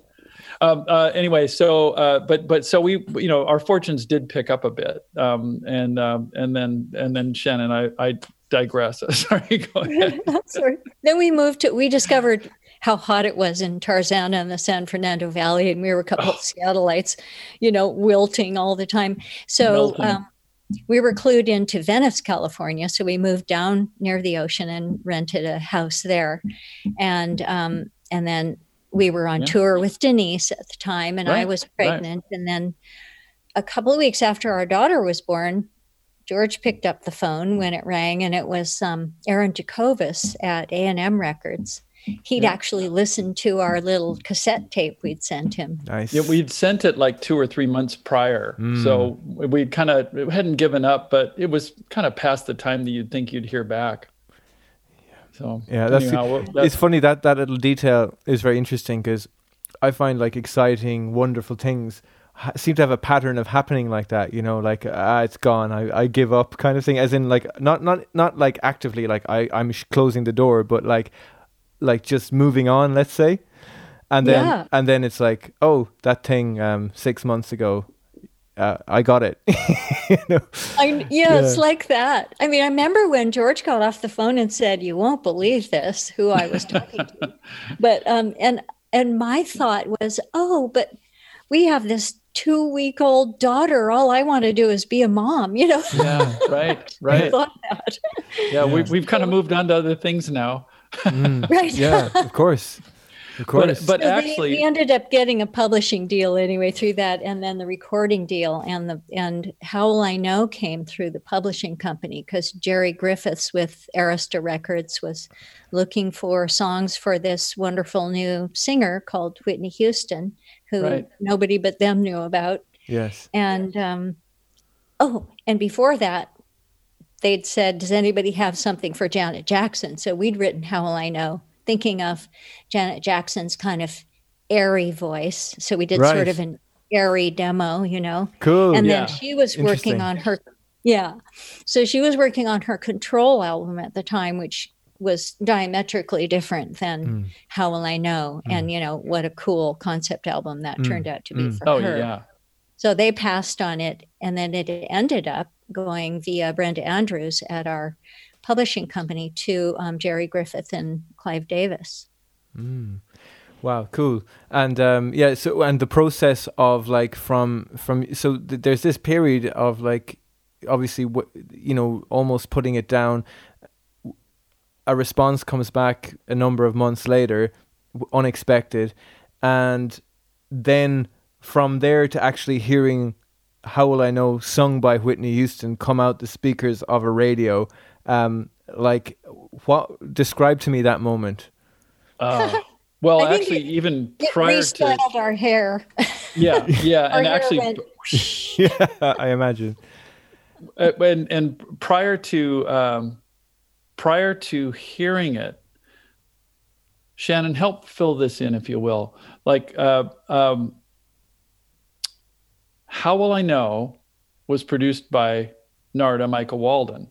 um, uh, anyway, so uh, but but so we you know our fortunes did pick up a bit, um, and um, and then and then Shannon, I I digress. Sorry, go ahead. Sorry. Then we moved to we discovered how hot it was in Tarzana and the San Fernando Valley, and we were a couple oh. of Seattleites, you know, wilting all the time. So um, we were clued into Venice, California. So we moved down near the ocean and rented a house there, and um, and then we were on yeah. tour with Deniece at the time, and right. I was pregnant. Right. And then a couple of weeks after our daughter was born, George picked up the phone when it rang, and it was um, Aaron Jacoves at A and M Records. He'd yeah. actually listened to our little cassette tape we'd sent him. Nice. Yeah, we'd sent it like two or three months prior, mm. so we'd kind of hadn't given up, but it was kind of past the time that you'd think you'd hear back. Yeah. So yeah, that's, anyhow, that's it's funny that that little detail is very interesting because I find like exciting, wonderful things ha- seem to have a pattern of happening like that. You know, like ah, it's gone, I, I give up, kind of thing. As in, like not not not like actively, like I I'm sh- closing the door, but like like just moving on. Let's say, and then yeah. and then it's like, oh, that thing um six months ago uh, I got it. you know? I, yeah, yeah, it's like that. I mean, I remember when George got off the phone and said, "You won't believe this," who I was talking to. But um, and and my thought was, "Oh, but we have this two week old daughter. All I want to do is be a mom." You know? yeah, right, right. yeah, yeah, we've we've kind of moved on to other things now. Mm, right. Yeah, of course. Of course. But, but so actually, we ended up getting a publishing deal anyway through that, and then the recording deal, and the and How Will I Know came through the publishing company because Gerry Griffiths with Arista Records was looking for songs for this wonderful new singer called Whitney Houston, who right. nobody but them knew about. Yes. And um, oh, and before that, they'd said, "Does anybody have something for Janet Jackson?" So we'd written "How Will I Know." thinking of Janet Jackson's kind of airy voice. So we did right. sort of an airy demo, you know. Cool. And yeah. then she was working on her yeah. So she was working on her control album at the time, which was diametrically different than mm. How Will I Know? Mm. And you know, what a cool concept album that mm. turned out to be mm. for oh, her. Yeah. So they passed on it and then it ended up going via Brenda Andrews at our publishing company to um, Gerry Griffith and Clive Davis. Mm. Wow, cool. And um, yeah, so and the process of like from from so th- there's this period of like obviously w- you know almost putting it down. A response comes back a number of months later, w- unexpected, and then from there to actually hearing "How Will I Know" sung by Whitney Houston come out the speakers of a radio um, like, what describe to me that moment? Uh, well, actually, even prior to our hair. Yeah, yeah, and actually, went... yeah, I imagine. Uh, and and prior to um, prior to hearing it, Shannon, help fill this in, if you will. Like, uh, um, how will I know? Was produced by Narada Michael Walden.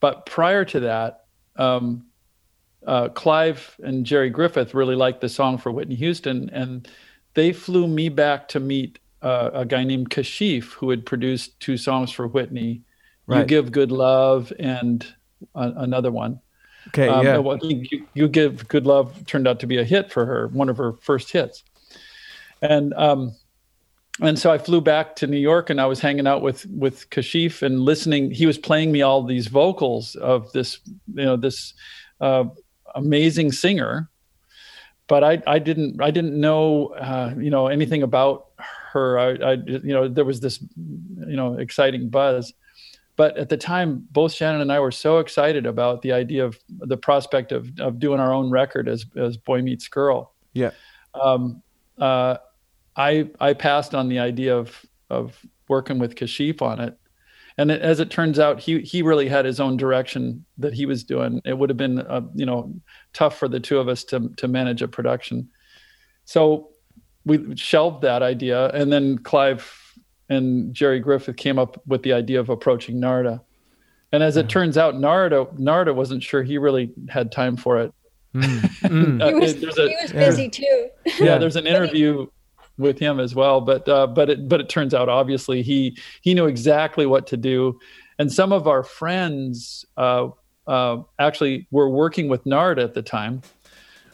But prior to that, um, uh, Clive and Gerry Griffith really liked the song for Whitney Houston, and they flew me back to meet uh, a guy named Kashif who had produced two songs for Whitney, right. "You Give Good Love" and uh, another one. Okay, um, yeah. You, you, Give Good Love turned out to be a hit for her, one of her first hits, and um, and so I flew back to New York and I was hanging out with with Kashif and listening. He was playing me all these vocals of this, you know, this uh, amazing singer, but I I didn't I didn't know uh, you know anything about her. I, I you know there was this you know exciting buzz, but at the time both Shannon and I were so excited about the idea of the prospect of of doing our own record as as Boy Meets Girl. Yeah. Um, uh, I I passed on the idea of of working with Kashif on it, and it, as it turns out, he he really had his own direction that he was doing. It would have been uh, you know tough for the two of us to to manage a production, so we shelved that idea, and then Clive and Gerry Griffith came up with the idea of approaching Narada. And as it mm. turns out, Narada Narada wasn't sure he really had time for it. Mm. Mm. uh, he, was, a, he was busy yeah. too. yeah, there's an interview with him as well. But uh, but it but it turns out obviously he he knew exactly what to do, and some of our friends uh, uh, actually were working with Narada at the time.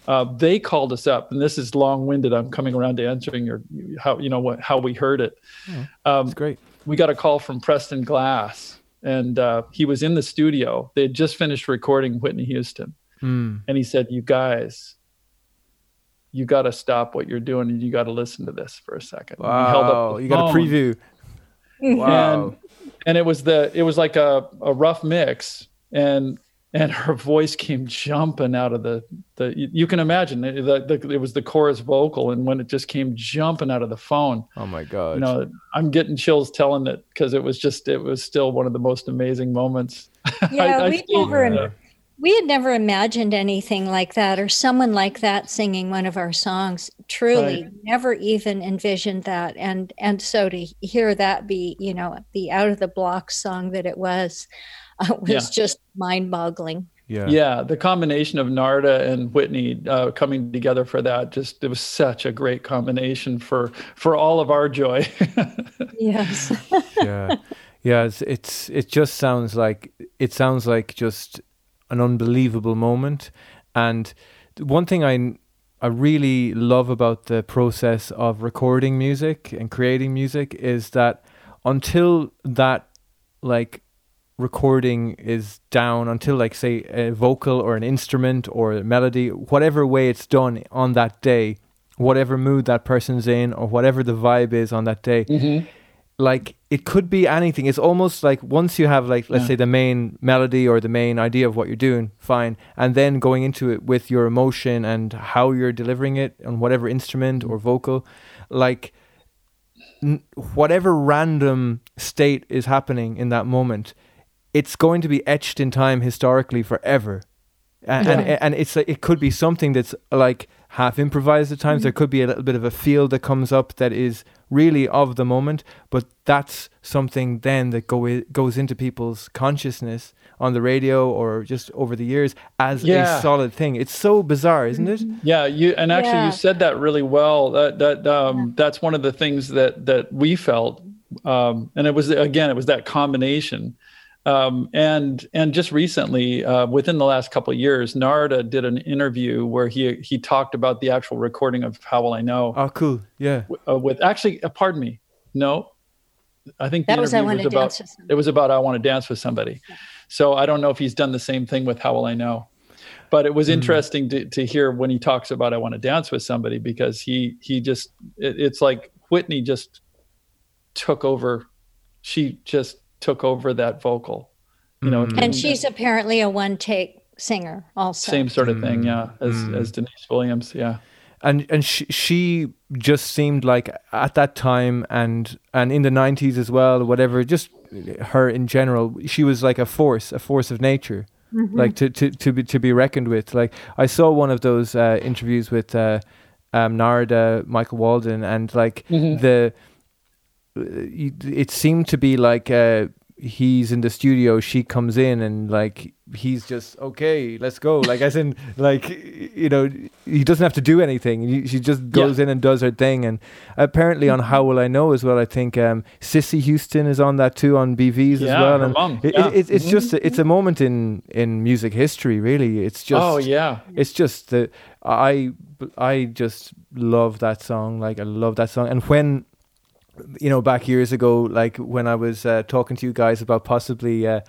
Uh, they called us up, and this is long-winded. I'm coming around to answering your how you know what how we heard it. Oh, Um, That's great. we got a call from Preston Glass, and uh, he was in the studio. They had just finished recording Whitney Houston, Mm. and he said, "You guys, you got to stop what you're doing, and you got to listen to this for a second. And held up Wow. You got a phone, preview. Wow. and and it was the it was like a, a rough mix, and and her voice came jumping out of the the. You, you can imagine it, the, the, it was the chorus vocal, and when it just came jumping out of the phone, oh my god. you know i'm getting chills telling it because it was just it was still one of the most amazing moments Yeah, I we still- never yeah. We had never imagined anything like that or someone like that singing one of our songs. Truly, Right. never even envisioned that. And and so to hear that be, you know, the out of the block song that it was, uh, was Yeah. just mind boggling. yeah. yeah the combination of narada and whitney uh, coming together for that just it was such a great combination for for all of our joy Yes. yeah yeah it's, it's it just sounds like it sounds like just an unbelievable moment. And one thing i i really love about the process of recording music and creating music is that until that like recording is down until like say a vocal or an instrument or a melody whatever way it's done on that day whatever mood that person's in or whatever the vibe is on that day mm-hmm. Like it could be anything. It's almost like once you have like let's Yeah. say the main melody or the main idea of what you're doing fine. And then going into it with your emotion and how you're delivering it on whatever instrument mm. or vocal like n- whatever random state is happening in that moment it's going to be etched in time historically forever. And, and and it's like, it could be something that's like half improvised at times. Mm-hmm. There could be a little bit of a feel that comes up that is really of the moment, but that's something then that go i- goes into people's consciousness on the radio or just over the years as Yeah. a solid thing. It's so bizarre, isn't it? Yeah, you and actually Yeah. you said that really well. That that um, that's one of the things that that we felt, um, and it was again it was that combination. Um, and and just recently, uh, within the last couple of years, Narada did an interview where he he talked about the actual recording of "How Will I Know" Oh, cool. Yeah. uh, with actually, uh, pardon me, no, I think the That was I interview Want to about Dance with Somebody. it was about I want to dance with somebody. So I don't know if he's done the same thing with How Will I Know. But it was interesting to, to hear when he talks about I want to dance with somebody because he he just it, it's like Whitney just took over. She just took over that vocal, you know. And she's apparently a one take singer also. same sort of thing, yeah, as as Deniece Williams, yeah. and and she, she just seemed like at that time and and in the 90s as well whatever just her in general she was like a force a force of nature like to, to to be to be reckoned with like i saw one of those uh, interviews with uh um narada michael walden and like the uh, it seemed to be like uh he's in the studio she comes in and like he's just okay let's go. Like as in like you know he doesn't have to do anything. He- she just goes in and does her thing. And apparently on how will i know as well i think um Cissy Houston is on that too on bvs as well. and mum, it, yeah. it, it's just a, it's a moment in in music history really. It's just oh yeah, it's just the I I just love that song. Like I love that song. And when you know back years ago, like when I was uh, talking to you guys about possibly. Uh,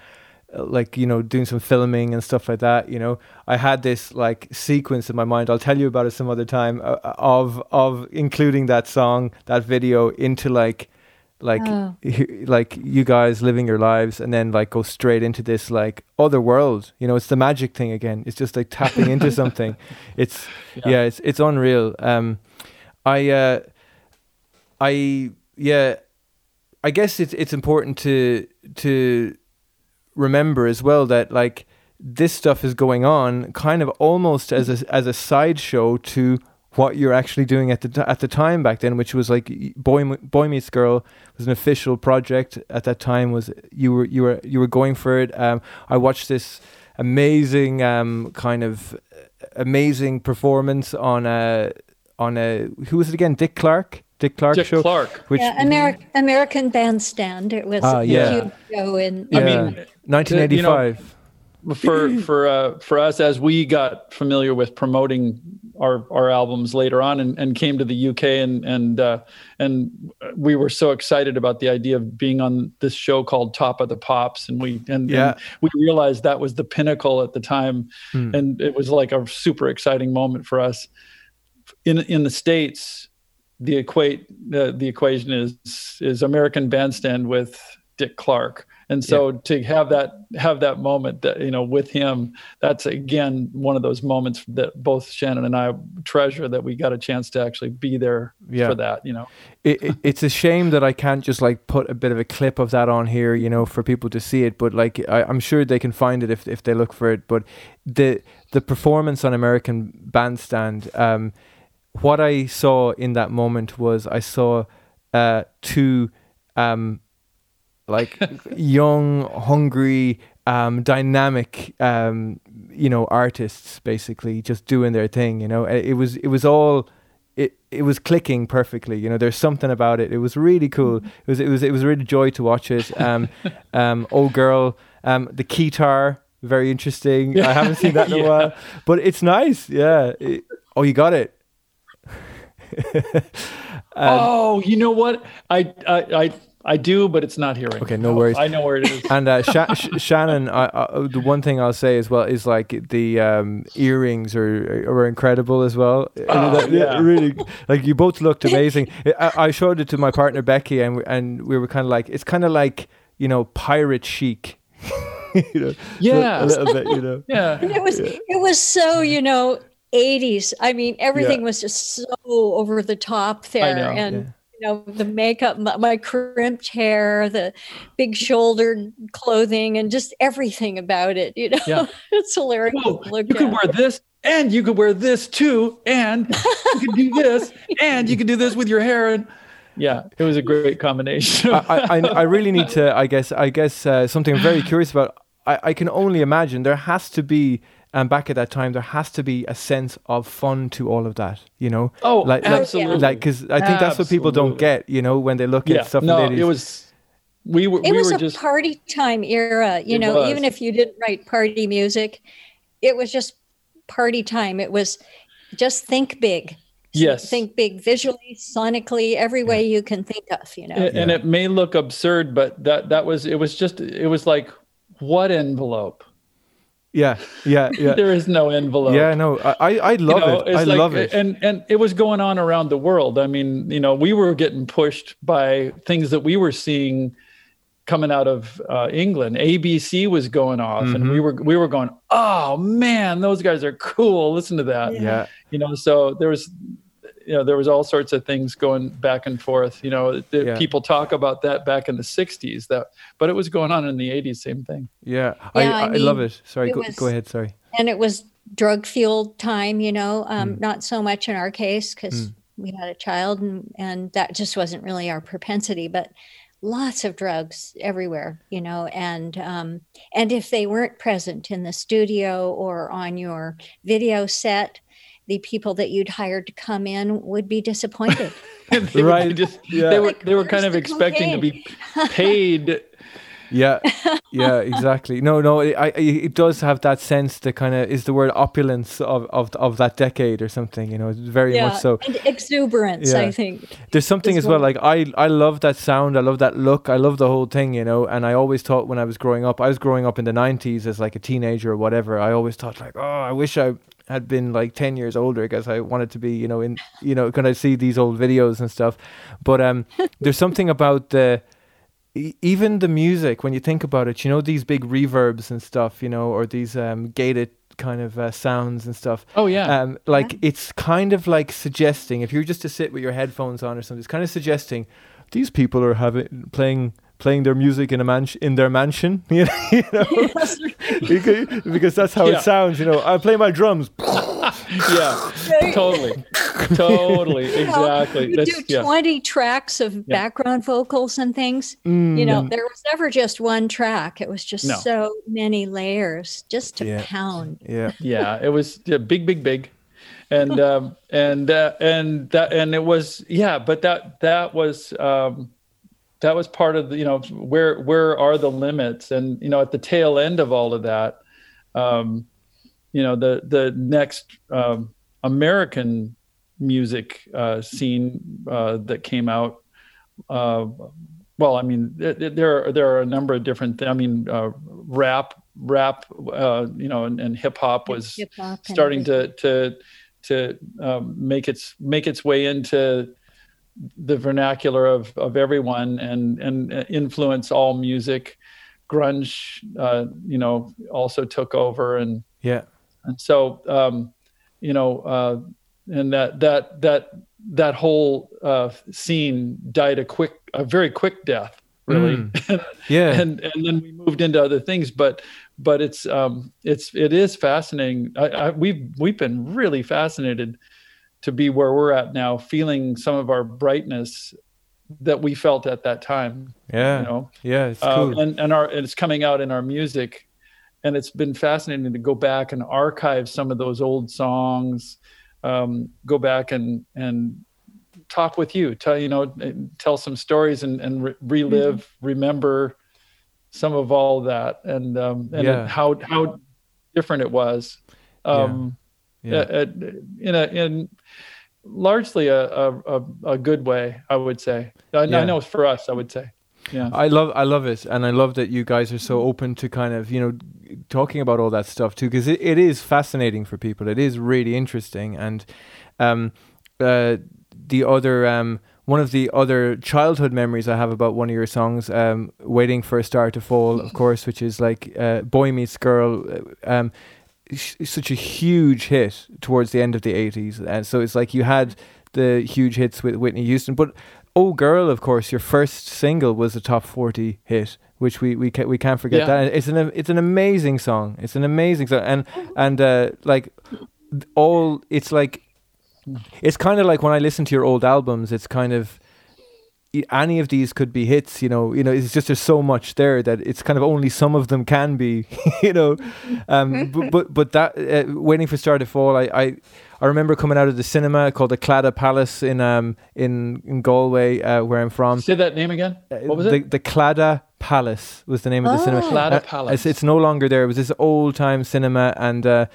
like you know doing some filming and stuff like that you know i had this like sequence in my mind i'll tell you about it some other time uh, of of including that song that video into like like Oh. like you guys living your lives and then like go straight into this like other world you know it's the magic thing again it's just like tapping into something it's yeah. it's it's unreal um i uh i yeah i guess it's it's important to to remember as well that like this stuff is going on kind of almost as a as a sideshow to what you're actually doing at the t- at the time back then, which was like boy boy meets girl was an official project at that time. Was you were you were you were going for it. Um, I watched this amazing um kind of uh, amazing performance on a on a who was it again? Dick Clark Dick Clark Dick show, Clark. which yeah, Ameri- American Bandstand. It was Ah, a yeah. huge show in. yeah, I mean, 1985. for for uh, for us as we got familiar with promoting our our albums later on and, and came to the UK and and uh, and we were so excited about the idea of being on this show called Top of the Pops and we and, Yeah. and we realized that was the pinnacle at the time Hmm. and it was like a super exciting moment for us in in the states the equate the, the equation is is American Bandstand with Dick Clark and so to have that have that moment that you know with him that's again one of those moments that both Shannon and I treasure that we got a chance to actually be there Yeah. for that you know it, it, it's a shame that I can't just like put a bit of a clip of that on here, you know, for people to see it. But like, I, I'm sure they can find it if if they look for it. But the the performance on American Bandstand, um, what I saw in that moment was I saw uh, two um, like young, hungry, um, dynamic, um, you know, artists basically just doing their thing. You know, it, it was it was all it it was clicking perfectly. You know, there's something about it. It was really cool. It was it was it was a really joy to watch it. Um, um, oh girl, um, the keytar, very interesting. I haven't seen that in a Yeah. while, but it's nice. Yeah. It- oh, you got it. Oh you know what I I I, I do but it's not here right Okay, now. no worries. I know where it is And uh, Sha- Sh- Shannon, I, I, the one thing I'll say as well is like the um, earrings are are incredible as well. And Oh, that- yeah. really. Like you both looked amazing. I, I showed it to my partner Becky, and we, and we were kind of like, it's kind of like you know pirate chic. you know, Yeah. a little bit. You know, yeah And it was it was so you know 80s. I mean, everything Yeah. was just so over the top there, know, and yeah. you know the makeup, my, my crimped hair, the big shouldered clothing, and just everything about it. You know, Yeah. it's hilarious. Whoa, to look you could wear this and you could wear this too and you could do this and you could do this with your hair and yeah it was a great combination I, I, I really need to. I guess. I guess uh, something I'm very curious about. I, I can only imagine there has to be. And back at that time, there has to be a sense of fun to all of that, you know. Oh, like, like- absolutely. Like, because I think that's what people don't get, you know, when they look yeah at stuff. no in the 80s. it was we were It we was were a just party time era. You know, was. even if you didn't write party music, it was just party time. It was just think big. Yes. Think big visually, sonically, every way you can think of, you know. and, and it may look absurd but that that was it was just it was like what envelope yeah, yeah, yeah. there is no envelope yeah, no, I, I I You love know, it. I like- love it. And and it was going on around the world. I mean, you know, we were getting pushed by things that we were seeing coming out of uh, England. ABC was going off, and Mm-hmm. we were we were going, oh man, those guys are cool. Listen to that. yeah, You know, so there was. You know, there was all sorts of things going back and forth. You know, the, Yeah. people talk about that back in the '60s. That, but it was going on in the '80s. Same thing. yeah. I, Yeah, I, I love mean, it. Sorry, it go, was- go ahead. Sorry. and it was drug fueled time you know um, Mm. not so much in our case because we had a child and, and that just wasn't really our propensity but lots of drugs everywhere you know and um, and if they weren't present in the studio or on your video set the people that you'd hired to come in would be disappointed they were Right. just Yeah. they were Like, they were kind of the expecting to be paid Yeah, yeah, exactly. No, no, it, I, I- it does have that sense. The kind of is the word opulence of, of of that decade or something. You know, very yeah much so. and exuberance Yeah. i think There's something as as well. well. Like I, I love that sound. I love that look. I love the whole thing. You know, and I always thought when I was growing up, I was growing up in the '90s as like a teenager or whatever. I always thought like, oh, I wish I had been like 10 years older because I wanted to be, you know, in, you know, when I see these old videos and stuff. But um, there's something about the, even the music when you think about it, you know, these big reverbs and stuff, you know, or these um, gated kind of uh, sounds and stuff. Oh yeah. Um, like it's kind of like suggesting if you're just to sit with your headphones on or something, it's kind of suggesting these people are having playing playing their music in a mansion in their mansion, you know, you know? because, because that's how Yeah. it sounds. You know, I play my drums. yeah. totally. Totally. Exactly. You That's do yeah. 20 tracks of background vocals and things. Mm, You know, there was never just one track. It was just No. so many layers just to Yeah. pound. Yeah, Yeah. It was yeah, big, big, big. and um, and uh, and that and it was yeah, but that that was um, that was part of the you know where where are the limits and you know at the tail end of all of that, um, you know the the next um, American music uh, scene uh, that came out. Uh, well, I mean, there are, there are a number of different. Th- I mean, uh, rap, rap, uh, you know, and, and hip hop was Hip-hop starting to to to um, make its make its way into the vernacular of of everyone and and influence all music. Grunge, uh, you know, also took over, and yeah, and so um, you know, uh, and that that that that whole uh, scene died a quick, a very quick death, really. Mm. Yeah, and and then we moved into other things, but but it's um it's it is fascinating. I, I, we've we've been really fascinated to be where we're at now, feeling some of our brightness that we felt at that time. Yeah, you know, yeah, it's uh, cool. and and our and it's coming out in our music, and it's been fascinating to go back and archive some of those old songs um, go back and and talk with you tell you know tell some stories and, and re- relive mm-hmm. remember some of all of that and um, and yeah. how how different it was um, yeah. Yeah. in a in largely a, a, a good way i would say. I, I know for us i would say. Yeah. I love i love it and i love that you guys are so open to kind of you know talking about all that stuff too because it, it is fascinating for people. It is really interesting and um uh the other um one of the other childhood memories I have about one of your songs, um, "Waiting for a Star to Fall," of course, which is like uh, "Boy Meets Girl," uh, such a huge hit towards the end of the '80s, and so it's like you had the huge hits with Whitney Houston, but "Oh Girl," of course, your first single was a top forty hit, which we we can't we can't forget yeah. that. It's an it's an amazing song. It's an amazing song, and and uh, like all it's like it's kind of like when I listen to your old albums. It's kind of any of these could be hits. You know, you know. It's just there's so much there that it's kind of only some of them can be. you know, um, but, but but that uh, waiting for Star to Fall. I I I remember coming out of the cinema called the Claddagh Palace in um in, in Galway, uh, where I'm from. Say that name again. Uh, what was the, it? The Claddagh Palace was the name of the cinema. Oh. Claddagh uh, Palace. It's, it's, no longer there. It was this old time cinema and uh,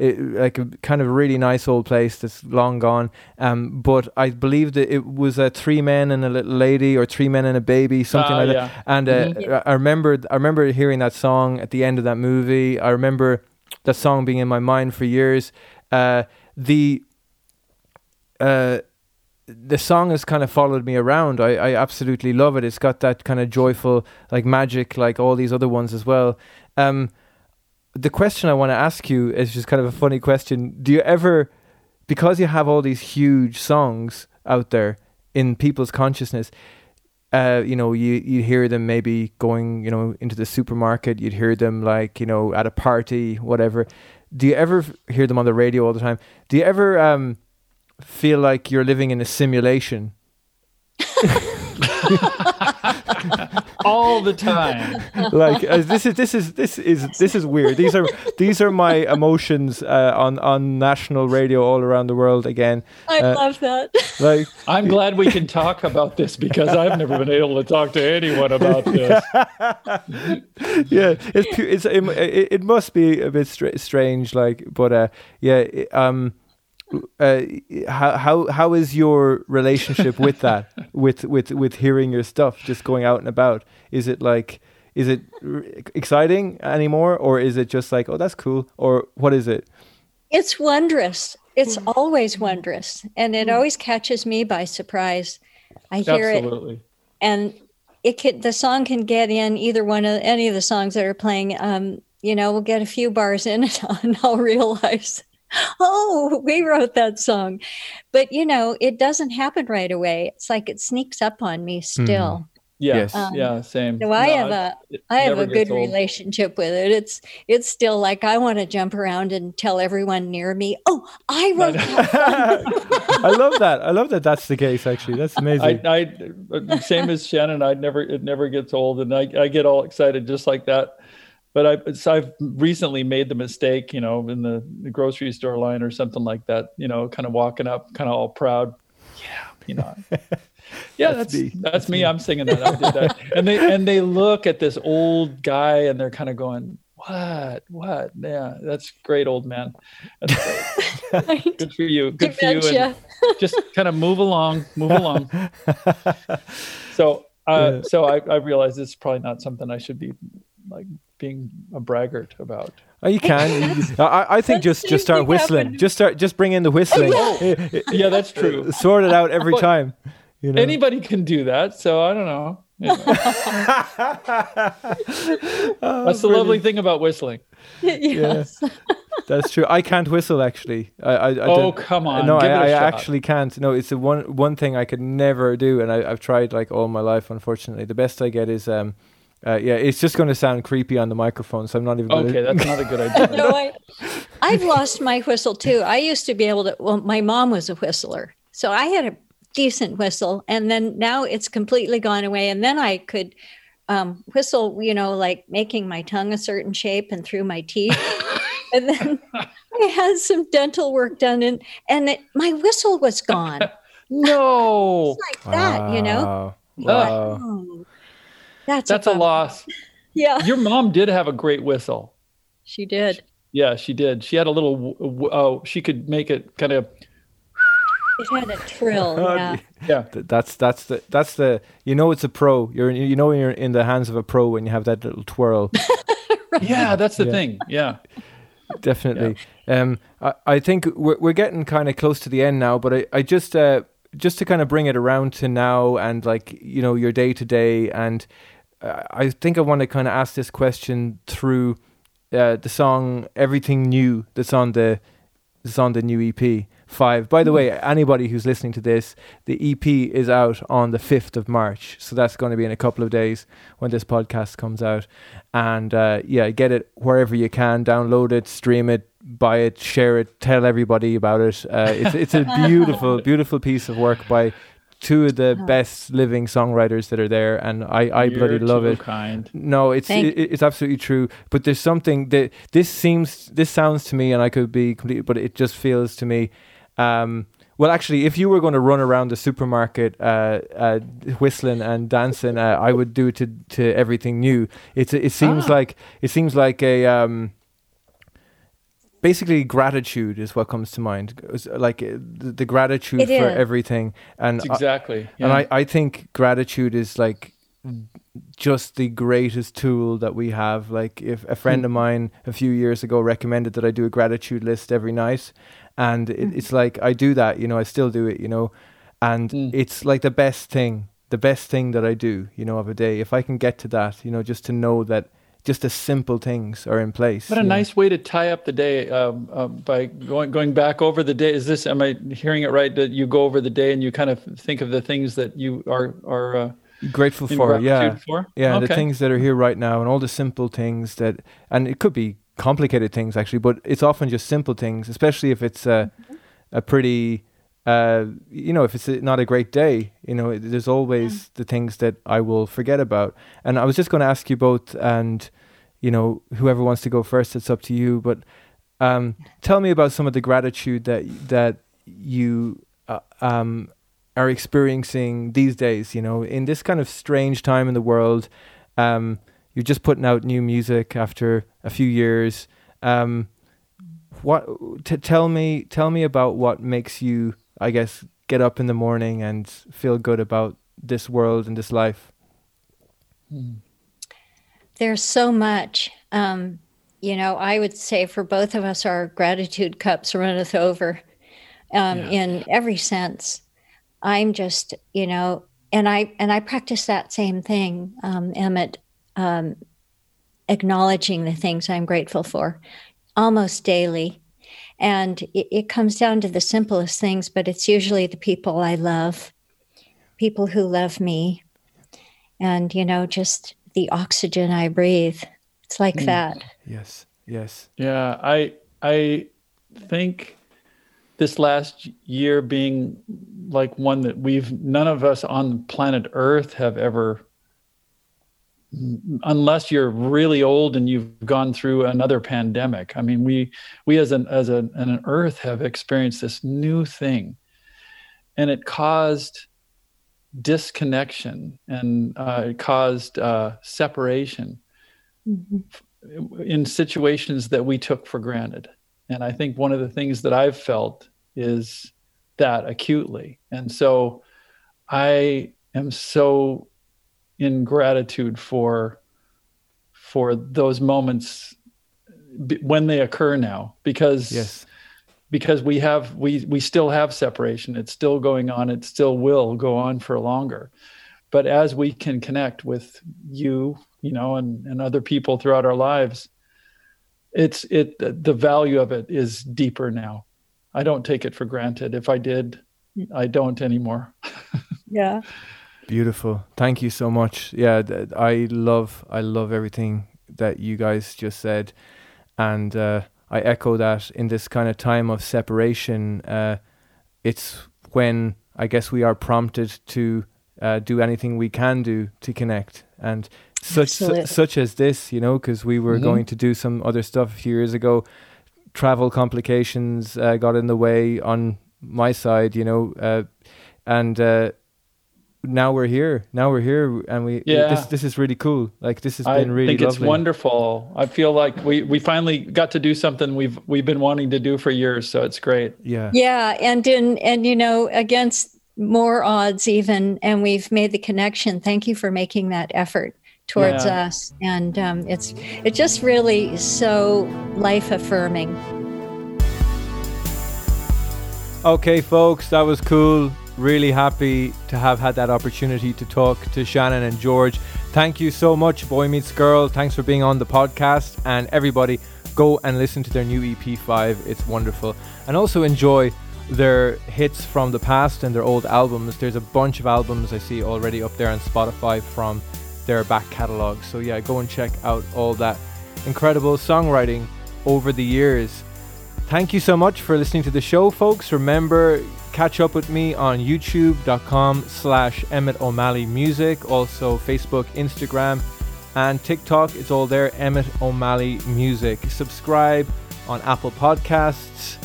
it, like a kind of really nice old place that's long gone. Um, but I believe that it was a three men and a little lady, or three men and a baby, something uh, like yeah. that. And uh, mm-hmm. I remember, I remember hearing that song at the end of that movie. I remember that song being in my mind for years. Uh, the uh, the song has kind of followed me around. I, I absolutely love it. It's got that kind of joyful, like magic, like all these other ones as well. Um, the question I want to ask you is just kind of a funny question. Do you ever, because you have all these huge songs out there in people's consciousness, uh, you know, you you hear them maybe going, you know, into the supermarket. You'd hear them like, you know, at a party, whatever. Do you ever hear them on the radio all the time? Do you ever um, feel like you're living in a simulation? all the time. Like uh, this is this is this is this is weird. These are these are my emotions uh, on on national radio all around the world. Again, I uh, love that. Like I'm glad we can talk about this because I've never been able to talk to anyone about this. yeah, it's it's it, it, must be a bit str- strange. Like, but uh, yeah, um uh, how how how is your relationship with that with with with hearing your stuff just going out and about is it like is it r- exciting anymore or is it just like oh that's cool or what is it it's wondrous it's mm. always wondrous and it mm. always catches me by surprise i hear Absolutely. it and it can the song can get in either one of any of the songs that are playing um you know we'll get a few bars in it and i'll realize oh, we wrote that song. But, you know, it doesn't happen right away. It's like it sneaks up on me still. Mm. Yes. Um, yeah. Same. So I no, have a I have a good old. relationship with it. It's it's still like I want to jump around and tell everyone near me, "Oh, I wrote that." I love that. I love that. That's the case. Actually, that's amazing. I, I same as Shannon. I never it never gets old, and I I get all excited just like that but I, so I've recently made the mistake, you know, in the, the grocery store line or something like that, you know, kind of walking up, kind of all proud. Yeah, you know, yeah, that's that's me. That's me. I'm singing that. I did that. and they and they look at this old guy and they're kind of going, "What? What? Yeah, that's great, old man. That's great. Good for you. Good for you." And just kind of move along, move along. So, uh, so I, I realized this is probably not something I should be like being a braggart about. Oh, you can. I, I think just just start whistling. Just start. Just bring in the whistling. Oh, yeah, that's true. Sort it out every time. You know? Anybody can do that. So I don't know. Anyway. oh, that's the lovely thing about whistling. Yes. Yeah, that's true. I can't whistle actually. I, I, I oh come on. No, I, I actually can't. No, it's the one one thing I could never do, and I, have tried like all my life. Unfortunately, the best I get is um, uh, yeah, it's just going to sound creepy on the microphone, so I'm not even. Okay, gonna... that's not a good idea. no, I, I've lost my whistle too. I used to be able to. Well, my mom was a whistler, so I had a decent whistle, and then now it's completely gone away. And then I could um, whistle, you know, like making my tongue a certain shape and through my teeth. and then I had some dental work done, and and it, my whistle was gone. no, like that, wow. you know. Wow. oh, that's that's a, a loss. Yeah. Your mom did have a great whistle. She did. Yeah, she did. She had a little. Oh, she could make it kind of. It had a trill. Yeah. yeah. That's that's the that's the you know it's a pro. You're you know when you're in the hands of a pro when you have that little twirl. right. Yeah, that's the yeah. thing. Yeah. Definitely. Yeah. Um, I, I think we're we're getting kind of close to the end now, but I I just uh just to kind of bring it around to now and like you know your day to day and I think I want to kind of ask this question through uh, the song "Everything New" that's on the that's on the new EP five. By the hmm. way, anybody who's listening to this, the EP is out on the fifth of March, so that's going to be in a couple of days when this podcast comes out. And uh, yeah, get it wherever you can, download it, stream it, buy it, share it, tell everybody about it. Uh, it's it's a beautiful, beautiful piece of work by two of the best living songwriters that are there, and I, I You're bloody love it. Kind. No, it's it, it's absolutely true. But there's something that this seems this sounds to me, and I could be complete, but it just feels to me. Um, well, actually, if you were going to run around the supermarket uh, uh, whistling and dancing, uh, I would do it to, to everything new. It's it seems ah. like it seems like a um, basically gratitude is what comes to mind like uh, the, the gratitude it for is. everything and exactly yeah. and I, I think gratitude is like just the greatest tool that we have like if a friend of hmm. mine a few years ago recommended that i do a gratitude list every night and it, mm. it's like i do that you know i still do it you know and mm. it's like the best thing the best thing that i do you know of a day if i can get to that you know just to know that just the simple things are in place. What a nice way to tie up the day um, uh, by going going back over the day. Is this? Am I hearing it right? That you go over the day and you kind of think of the things that you are are uh, grateful for. Yeah, for? yeah, okay. the things that are here right now, and all the simple things that, and it could be complicated things actually, but it's often just simple things, especially if it's a, mm-hmm. a pretty uh, you know, if it's not a great day, you know, there's always yeah. the things that I will forget about. And I was just going to ask you both, and you know, whoever wants to go first, it's up to you. But um, tell me about some of the gratitude that that you uh, um, are experiencing these days. You know, in this kind of strange time in the world, um, you're just putting out new music after a few years. Um, what t- tell me tell me about what makes you I guess, get up in the morning and feel good about this world and this life? Hmm. There's so much. Um, you know, I would say for both of us, our gratitude cups runneth over um, yeah. in every sense. I'm just, you know, and I and I practice that same thing, um, Emmet, um, acknowledging the things I'm grateful for almost daily. And it, it comes down to the simplest things, but it's usually the people I love, people who love me, and, you know, just the oxygen I breathe. It's like mm. that. Yes. Yes. Yeah. I, I think this last year being like one that we've none of us on planet earth have ever unless you're really old and you've gone through another pandemic. I mean, we we as an as an, an Earth have experienced this new thing, and it caused disconnection and uh, it caused uh, separation mm-hmm. in situations that we took for granted. And I think one of the things that I've felt is that acutely, and so I am so in gratitude for for those moments when they occur now because yes. because we have we we still have separation. It's still going on. It still will go on for longer. But as we can connect with you you know and and other people throughout our lives it's it the value of it is deeper now. I don't take it for granted. If i did i don't anymore. Yeah Beautiful. Thank you so much. Yeah, th- I love I love everything that you guys just said, and uh, I echo that in this kind of time of separation. Uh, it's when I guess we are prompted to uh, do anything we can do to connect, and such su- such as this, you know, because we were mm-hmm. going to do some other stuff a few years ago. Travel complications uh, got in the way on my side, you know, uh, and uh, now we're here. Now we're here, and we yeah. This this is really cool. Like this has I been really. I think lovely. it's wonderful. I feel like we we finally got to do something we've we've been wanting to do for years. So it's great. Yeah. Yeah, and in and you know against more odds even, and we've made the connection. Thank you for making that effort towards yeah. us, and um, it's it's just really so life affirming. Okay, folks, that was cool really happy to have had that opportunity to talk to Shannon and George. Thank you so much, Boy Meets Girl. Thanks for being on the podcast. And everybody, go and listen to their new EP5. It's wonderful. And also enjoy their hits from the past and their old albums. There's a bunch of albums I see already up there on Spotify from their back catalogue. So, yeah, go and check out all that incredible songwriting over the years. Thank you so much for listening to the show, folks. Remember, catch up with me on youtube.com slash Emmet O'Malley Music, also Facebook, Instagram, and TikTok. It's all there, Emmet O'Malley Music. Subscribe on Apple Podcasts.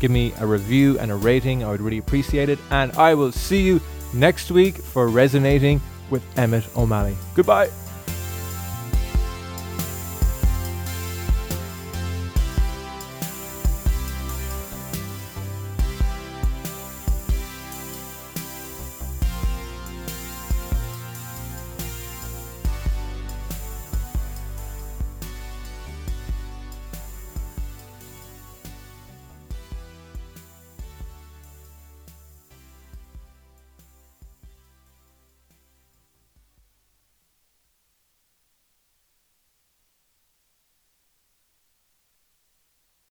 Give me a review and a rating. I would really appreciate it. And I will see you next week for Resonating with Emmet O'Malley. Goodbye.